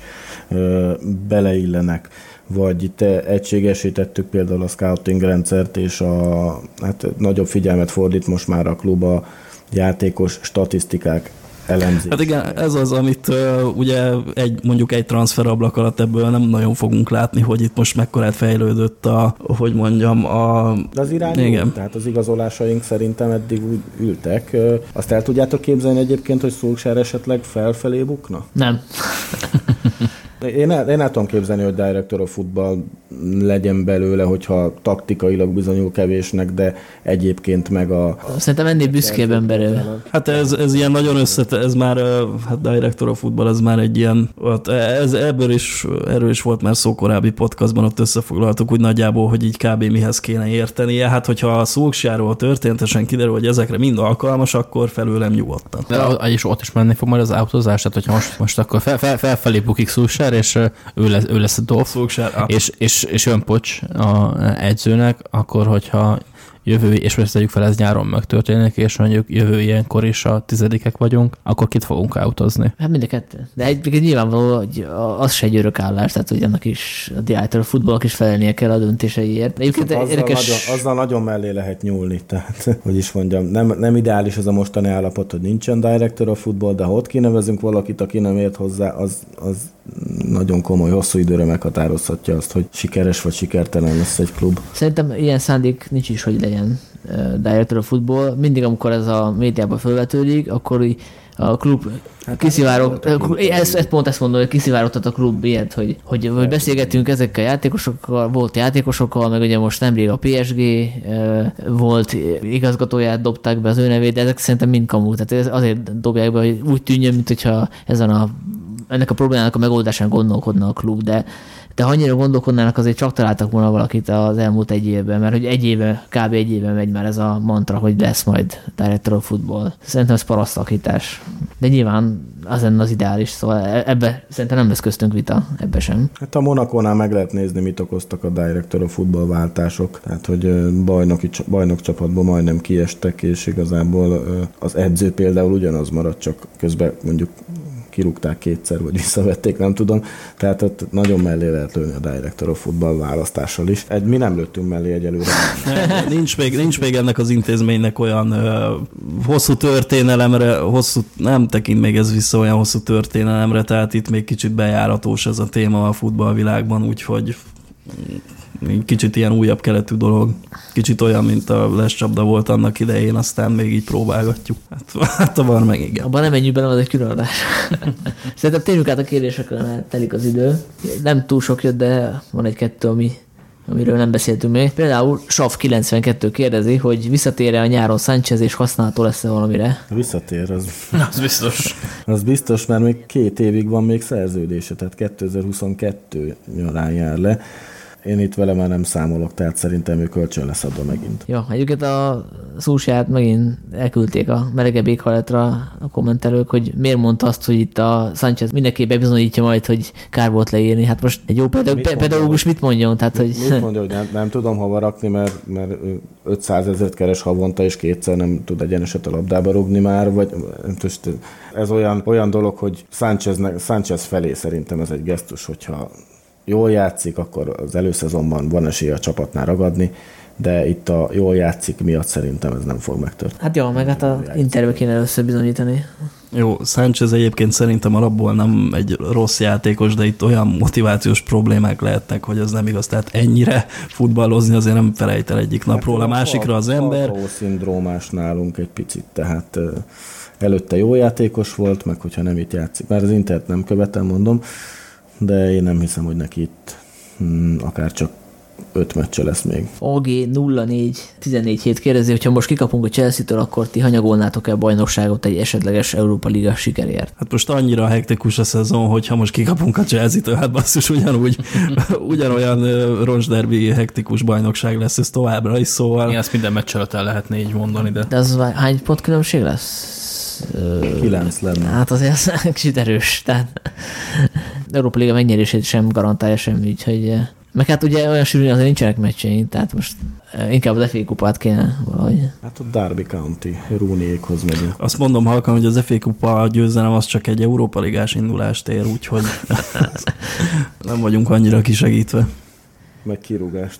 beleillenek vagy itt egységesítettük például a scouting rendszert, és a, hát nagyobb figyelmet fordít most már a klub a játékos statisztikák elemzés. Hát igen, ez az, amit uh, ugye egy, mondjuk egy transferablak alatt ebből nem nagyon fogunk látni, hogy itt most mekkorát fejlődött a, hogy mondjam, a... De az irány igen. Tehát az igazolásaink szerintem eddig úgy ültek. Azt el tudjátok képzelni egyébként, hogy Szulksár esetleg felfelé bukna? Nem. [laughs] Én el, én el tudom képzelni, hogy director of football legyen belőle, hogyha taktikailag bizonyul kevésnek, de egyébként meg a... Szerintem ennél büszkében belőle. Hát ez, ez ilyen nagyon összete, ez már, hát director of football, ez már egy ilyen, hát ez, ebből is, erről is volt már szó korábbi podcastban, ott összefoglaltuk úgy nagyjából, hogy így kb. mihez kéne értenie. Hát hogyha a Szulksjáról történetesen kiderül, hogy ezekre mind alkalmas, akkor felőlem nyugodtan. De és ott is menni fog majd az autózás, tehát hogyha most, most akkor fel, fel, felfelé bukik Szulksjár, Szulsár, és ő lesz, ő lesz a Dolph, és, és, és jön Pocs a edzőnek, akkor hogyha jövő, és most tegyük fel, ez nyáron megtörténik, és mondjuk jövő ilyenkor is a tizedikek vagyunk, akkor kit fogunk autozni? Hát mind a kettő. De egy, nyilvánvaló, hogy az se egy örök állás, tehát hogy annak is a diátor futballnak is felelnie kell a döntéseiért. Egyébként azzal, érdekes... nagyon, azzal nagyon mellé lehet nyúlni, tehát [laughs] hogy is mondjam, nem, nem ideális az a mostani állapot, hogy nincsen director a futball, de ha ott kinevezünk valakit, aki nem ért hozzá, az, az nagyon komoly, hosszú időre meghatározhatja azt, hogy sikeres vagy sikertelen lesz egy klub. Szerintem ilyen szándék nincs is, hogy legyen director of football. Mindig, amikor ez a médiában felvetődik, akkor a klub hát kiszivárog, ezt, ezt, pont ezt mondom, hogy kiszivárogtat a klub ilyet, hogy, hogy, hogy beszélgetünk ezekkel a játékosokkal, volt játékosokkal, meg ugye most nemrég a PSG volt igazgatóját dobták be az ő nevét, de ezek szerintem mind kamu, tehát azért dobják be, hogy úgy tűnjön, mint hogyha ezen a ennek a problémának a megoldásán gondolkodna a klub, de de ha annyira gondolkodnának, azért csak találtak volna valakit az elmúlt egy évben, mert hogy egy éve, kb. egy éve megy már ez a mantra, hogy lesz majd director of football. Szerintem ez parasztakítás. De nyilván az lenne az ideális, szóval e- ebbe szerintem nem lesz köztünk vita, ebbe sem. Hát a Monakónál meg lehet nézni, mit okoztak a director of football váltások. Tehát, hogy bajnoki, bajnok csapatból majdnem kiestek, és igazából az edző például ugyanaz maradt, csak közben mondjuk kirúgták kétszer, vagy visszavették, nem tudom. Tehát ott nagyon mellé lehet lőni a Director of Football választással is. Egy, mi nem lőttünk mellé egyelőre. nincs, még, nincs még ennek az intézménynek olyan ö, hosszú történelemre, hosszú, nem tekint még ez vissza olyan hosszú történelemre, tehát itt még kicsit bejáratos ez a téma a futballvilágban, úgyhogy kicsit ilyen újabb keletű dolog. Kicsit olyan, mint a lescsapda volt annak idején, aztán még így próbálgatjuk. Hát, hát a van meg igen. Abban nem menjünk bele, az egy különadás. [laughs] Szerintem térjünk át a kérdésekre, mert telik az idő. Nem túl sok jött, de van egy-kettő, ami amiről nem beszéltünk még. Például Sav 92 kérdezi, hogy visszatér-e a nyáron Sánchez, és használható lesz-e valamire? Visszatér, az, [laughs] az biztos. [laughs] az biztos, mert még két évig van még szerződése, tehát 2022 nyarán jár le én itt vele már nem számolok, tehát szerintem ő kölcsön lesz adva megint. Ja, egyébként a szúsját megint elküldték a melegebb éghajlatra a kommentelők, hogy miért mondta azt, hogy itt a Sanchez mindenki bebizonyítja majd, hogy kár volt leírni. Hát most egy jó pedagógus mit, pedagógus mit mondjon? Tehát, hogy... Mit mondja, hogy nem, nem tudom hova rakni, mert, mert 500 ezeret keres havonta, és kétszer nem tud egyeneset a labdába rugni már, vagy ez olyan, olyan dolog, hogy Sanchez, Sanchez felé szerintem ez egy gesztus, hogyha jól játszik, akkor az előszezonban van esélye a csapatnál ragadni, de itt a jól játszik miatt szerintem ez nem fog megtörténni. Hát jó, meg hát a interjú kéne először bizonyítani. Jó, Sánchez egyébként szerintem alapból nem egy rossz játékos, de itt olyan motivációs problémák lehetnek, hogy az nem igaz. Tehát ennyire futballozni azért nem felejt el egyik hát napról a másikra az ember. A szindrómás nálunk egy picit, tehát előtte jó játékos volt, meg hogyha nem itt játszik, már az Intert nem követem, mondom, de én nem hiszem, hogy neki itt hmm, akár csak öt meccse lesz még. AG 04 14 hét kérdezi, hogyha most kikapunk a Chelsea-től, akkor ti hanyagolnátok-e a bajnokságot egy esetleges Európa Liga sikerért? Hát most annyira hektikus a szezon, hogy ha most kikapunk a Chelsea-től, hát basszus ugyanúgy, [laughs] ugyanolyan roncsderbi hektikus bajnokság lesz ez továbbra is, szóval Igen, ezt minden meccs el lehetne így mondani, de De az hány pont különbség lesz? Kilenc lenne. Hát azért az [laughs] kicsit erős. Tehát [laughs] Európa Liga megnyerését sem garantálja semmi, úgyhogy meg hát ugye olyan sűrűn azért nincsenek meccseink, tehát most inkább az FA kupát kéne valahogy. Hát a Derby County, Rooneyékhoz megyünk. azt mondom halkan, hogy az FA Kupa győzelem az csak egy Európa Ligás indulást ér, úgyhogy [laughs] nem vagyunk annyira kisegítve. Meg kirúgást.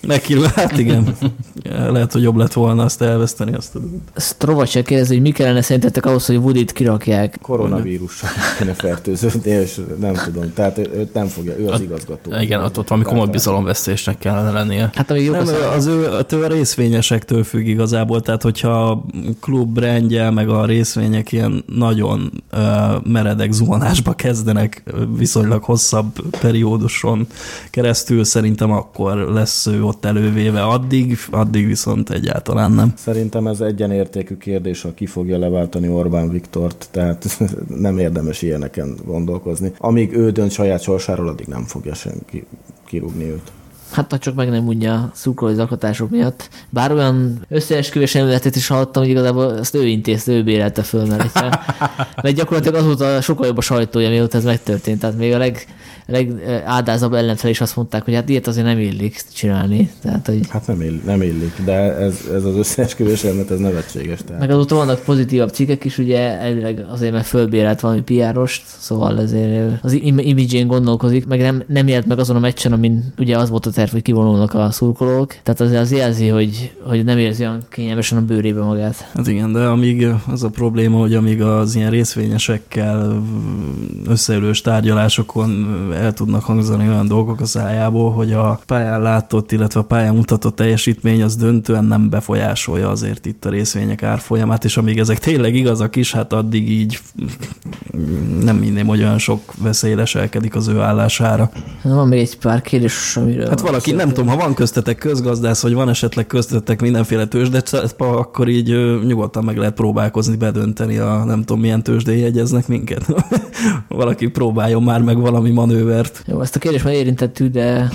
Neki, hát igen. [laughs] Lehet, hogy jobb lett volna azt elveszteni, azt tudod. Strovacsek kérdezi, hogy mi kellene szerintetek ahhoz, hogy Woodit kirakják. Koronavírussal kéne fertőződni, és nem tudom. Tehát ő- őt nem fogja, ő az igazgató. igen, ott, ott valami komoly bizalomvesztésnek kellene lennie. Hát ami jó, Nem, az, az ő, a részvényesektől függ igazából, tehát hogyha a klub brandje, meg a részvények ilyen nagyon uh, meredek zuhanásba kezdenek viszonylag hosszabb perióduson keresztül, szerintem akkor lesz ő ott elővéve addig, addig viszont egyáltalán nem. Szerintem ez egyenértékű kérdés, ha ki fogja leváltani Orbán Viktort, tehát [laughs] nem érdemes ilyeneken gondolkozni. Amíg ő dönt saját sorsáról, addig nem fogja senki kirúgni őt. hát ha csak meg nem mondja a szurkolói zaklatások miatt. Bár olyan összeesküvés elméletet is hallottam, hogy igazából ezt ő intézte, ő bérelte föl, mert, [laughs] mert gyakorlatilag azóta sokkal jobb a sajtója, mióta ez megtörtént. Tehát még a leg, legádázabb ellenfel is azt mondták, hogy hát ilyet azért nem illik csinálni. Tehát, hogy Hát nem, ill, nem illik, de ez, ez az összeesküvés elmélet, ez nevetséges. Tehát. meg azóta vannak pozitívabb cikkek is, ugye elvileg azért, mert fölbérelt valami PR-ost, szóval ezért az im- imidzsén gondolkozik, meg nem, nem jelent meg azon a meccsen, amin ugye az volt a terv, hogy kivonulnak a szurkolók. Tehát azért az jelzi, hogy, hogy nem érzi olyan kényelmesen a bőrébe magát. Hát igen, de amíg az a probléma, hogy amíg az ilyen részvényesekkel összeülős tárgyalásokon el tudnak hangzani olyan dolgok a szájából, hogy a pályán látott, illetve a pályán mutatott teljesítmény az döntően nem befolyásolja azért itt a részvények árfolyamát, és amíg ezek tényleg igazak is, hát addig így nem hinném, hogy olyan sok veszély leselkedik az ő állására. Van még egy pár kérdés, amiről... Hát valaki, nem tudom, ha van köztetek közgazdász, vagy van esetleg köztetek mindenféle tőzsde, akkor így nyugodtan meg lehet próbálkozni, bedönteni a nem tudom milyen tőzsdén jegyeznek minket. [laughs] valaki próbáljon már meg valami manővert. Jó, ezt a kérdést már érintettük, de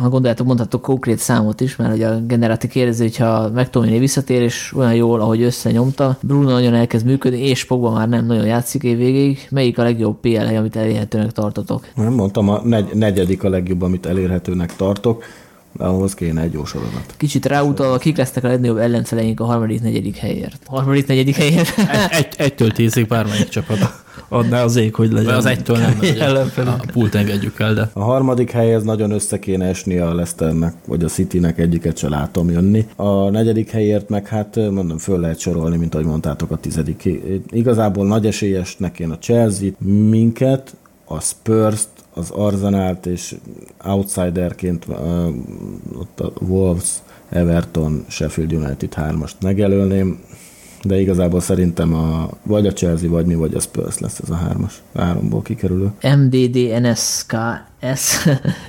ha gondoljátok, mondhatok konkrét számot is, mert ugye a generáti kérdező, hogyha McTominay visszatér, és olyan jól, ahogy összenyomta, Bruno nagyon elkezd működni, és Pogba már nem nagyon játszik év végéig. Melyik a legjobb PL hely, amit elérhetőnek tartotok? Nem mondtam, a negy, negyedik a legjobb, amit elérhetőnek tartok, de ahhoz kéne egy jó sorozat. Kicsit ráutalva, kik lesznek a legnagyobb ellenfeleink a harmadik, negyedik helyért? A harmadik, negyedik helyért? [laughs] Egy, egy, egytől tízig bármelyik csapat. Adná az ég, hogy legyen. Az egytől nem, [laughs] Ellenfelük. a pult engedjük el, de A harmadik helyhez nagyon össze kéne esni a Leicesternek, vagy a Citynek egyiket se látom jönni. A negyedik helyért meg hát mondom, föl lehet sorolni, mint ahogy mondtátok a tizedik. Igazából nagy esélyesnek én a Chelsea, minket, a Spurs-t, az Arsenalt és outsiderként uh, ott a Wolves, Everton, Sheffield United hármast megelőném, de igazából szerintem a, vagy a Chelsea, vagy mi, vagy a Spurs lesz ez a hármas, háromból kikerülő. MDDNSKS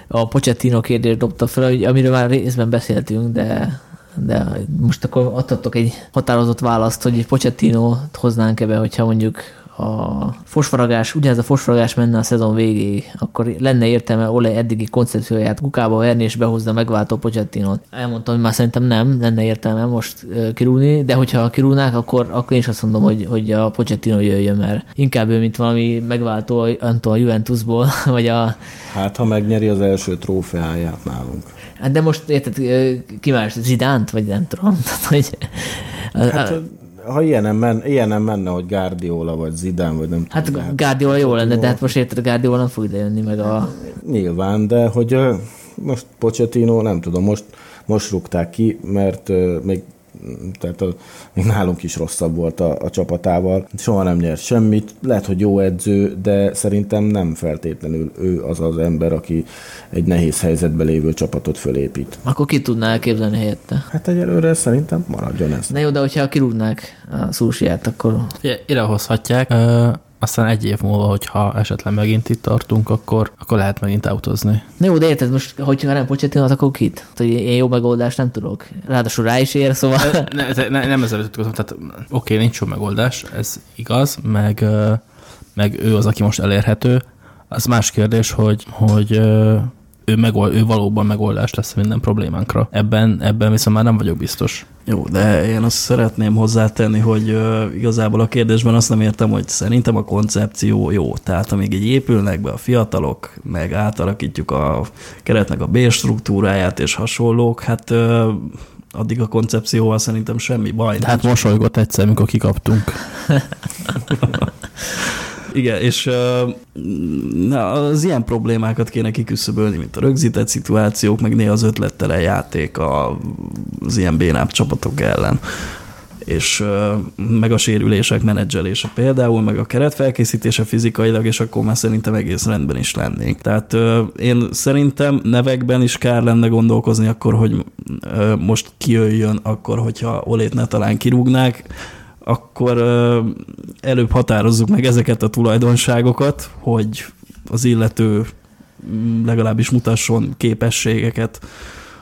a Pochettino kérdést dobta fel, hogy- amiről már részben beszéltünk, de de most akkor adtatok egy határozott választ, hogy Pochettino hoznánk ebbe, hogyha mondjuk a fosfaragás, ugyanez a fosfaragás menne a szezon végéig, akkor lenne értelme Ole eddigi koncepcióját kukába verni és behozza megváltó Pochettinót. Elmondtam, hogy már szerintem nem, lenne értelme most ö, kirúgni, de hogyha kirúgnák, akkor, akkor én is azt mondom, hogy, hogy a Pochettino jöjjön, mert inkább ő, mint valami megváltó Anton a Juventusból, [laughs] vagy a Hát, ha megnyeri az első trófeáját nálunk. Hát de most érted, ki más, Zidánt, vagy nem tudom, [laughs] tehát, hogy Hát, ha ilyenem, men, ilyenem menne, hogy Guardiola, vagy Zidane, vagy nem Hát tudom. Guardiola jó lenne, de hát most érted, Guardiola nem fog ide jönni, meg a... Nyilván, de hogy most Pochettino, nem tudom, most, most rúgták ki, mert még tehát a, még nálunk is rosszabb volt a, a csapatával. Soha nem nyert semmit. Lehet, hogy jó edző, de szerintem nem feltétlenül ő az az ember, aki egy nehéz helyzetbe lévő csapatot fölépít. Akkor ki tudná elképzelni helyette? Hát egyelőre szerintem maradjon ez. Na jó, de hogyha kirúgnák a szúsiát, akkor ide hozhatják. Ö, aztán egy év múlva, hogyha esetleg megint itt tartunk, akkor, akkor lehet megint autózni. Na jó, de érted, most, hogyha nem Pochettino, akkor kit? hogy én jó megoldást nem tudok. Ráadásul rá is ér, szóval... Ne, ne, ne, nem ezzel ütközöm, tehát oké, okay, nincs jó megoldás, ez igaz, meg, meg ő az, aki most elérhető. Az más kérdés, hogy, hogy ő, megold, ő valóban megoldás lesz minden problémánkra. Ebben, ebben viszont már nem vagyok biztos. Jó, de én azt szeretném hozzátenni, hogy uh, igazából a kérdésben azt nem értem, hogy szerintem a koncepció jó. Tehát amíg így épülnek be a fiatalok, meg átalakítjuk a keretnek a B struktúráját és hasonlók, hát uh, addig a koncepcióval szerintem semmi baj. Hát mosolygott egyszer, amikor kikaptunk. [laughs] Igen, és na, az ilyen problémákat kéne kiküszöbölni, mint a rögzített szituációk, meg néha az ötlettelen játék az ilyen bénább csapatok ellen és meg a sérülések menedzselése például, meg a keretfelkészítése fizikailag, és akkor már szerintem egész rendben is lennénk. Tehát én szerintem nevekben is kár lenne gondolkozni akkor, hogy most kijöjjön akkor, hogyha Olét ne talán kirúgnák, akkor előbb határozzuk meg ezeket a tulajdonságokat, hogy az illető mm, legalábbis mutasson képességeket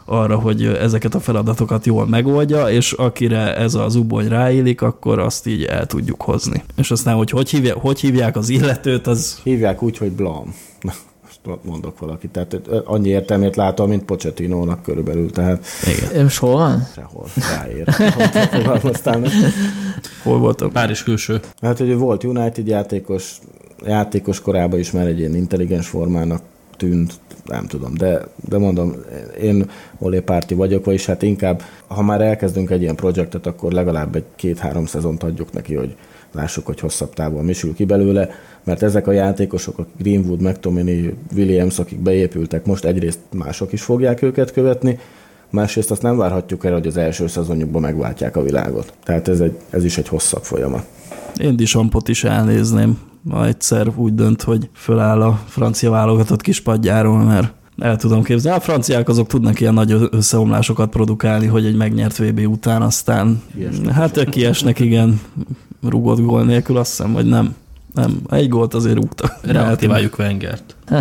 arra, hogy ezeket a feladatokat jól megoldja, és akire ez az ubony ráillik, akkor azt így el tudjuk hozni. És aztán, hogy hogy hívják, hogy hívják az illetőt, az... Hívják úgy, hogy Blam mondok valaki. Tehát annyi értelmét látom, mint Pochettinónak körülbelül. Tehát Igen. Most hol van? Sehol. Ráér. [laughs] hol volt a Párizs külső? Hát, hogy volt United játékos, játékos korában is már egy ilyen intelligens formának tűnt, nem tudom, de, de mondom, én Olé párti vagyok, vagyis hát inkább, ha már elkezdünk egy ilyen projektet, akkor legalább egy két-három szezont adjuk neki, hogy lássuk, hogy hosszabb távon mi sül ki belőle, mert ezek a játékosok, a Greenwood, McTominay, Williams, akik beépültek, most egyrészt mások is fogják őket követni, másrészt azt nem várhatjuk el, hogy az első szezonjukban megváltják a világot. Tehát ez, egy, ez is egy hosszabb folyamat. Én Disampot is elnézném, ma egyszer úgy dönt, hogy föláll a francia válogatott kispadjáról, mert el tudom képzelni. A franciák azok tudnak ilyen nagy összeomlásokat produkálni, hogy egy megnyert VB után aztán kiesnek hát kiesnek, igen, rúgott gól nélkül, azt hiszem, vagy nem. Nem, egy gólt azért rúgta. Reaktiváljuk Wengert. [laughs]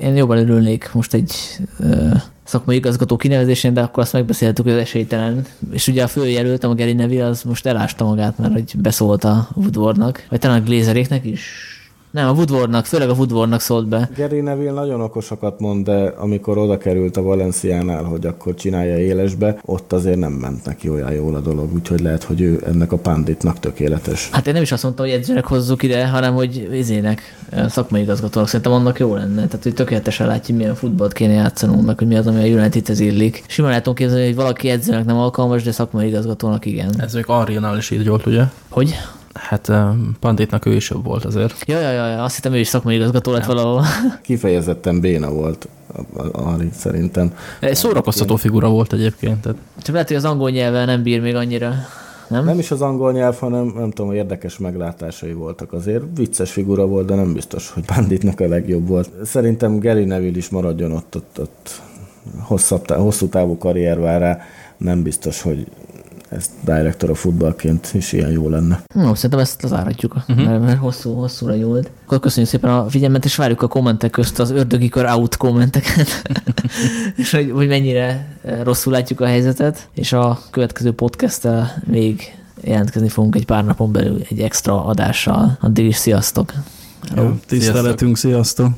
Én jobban örülnék most egy uh, szakmai igazgató kinevezésén, de akkor azt megbeszéltük, hogy az esélytelen. És ugye a főjelöltem, a Geri Neville, az most elásta magát, mert hogy beszólt a Woodwardnak, vagy talán a Glazeréknek is nem, a Woodwardnak, főleg a Woodwardnak szólt be. Gary Neville nagyon okosakat mond, de amikor oda került a Valenciánál, hogy akkor csinálja élesbe, ott azért nem ment neki olyan jól a dolog, úgyhogy lehet, hogy ő ennek a panditnak tökéletes. Hát én nem is azt mondtam, hogy edzőnek hozzuk ide, hanem hogy izének, szakmai igazgatónak. Szerintem annak jó lenne. Tehát, hogy tökéletesen látja, milyen futballt kéne játszanunk, hogy mi az, ami a Unitedhez illik. Simán lehet képzelni, hogy valaki edzőnek nem alkalmas, de szakmai igazgatónak igen. Ez még Arianál is így volt, ugye? Hogy? Hát Panditnak ő is jobb volt azért. Ja, ja, ja, azt hittem ő is szakmai igazgató lett valahol. [laughs] Kifejezetten béna volt Ari szerintem. Egy szórakoztató figura volt egyébként. Tehát. Csak lehet, hogy az angol nyelven nem bír még annyira. Nem? nem is az angol nyelv, hanem nem tudom, érdekes meglátásai voltak azért. Vicces figura volt, de nem biztos, hogy Banditnak a legjobb volt. Szerintem Gary Neville is maradjon ott, ott, ott hosszabb, hosszú távú karrier vár rá. Nem biztos, hogy ezt director a futballként is ilyen jó lenne. No, szerintem ezt lezárhatjuk, uh-huh. mert, mert hosszú, hosszúra nyúlt. Akkor köszönjük szépen a figyelmet, és várjuk a kommentek közt az ördögi kör out kommenteket, [laughs] [laughs] és hogy, hogy mennyire eh, rosszul látjuk a helyzetet, és a következő podcasttel még jelentkezni fogunk egy pár napon belül egy extra adással. Addig is sziasztok! Jó, tiszteletünk, sziasztok! sziasztok.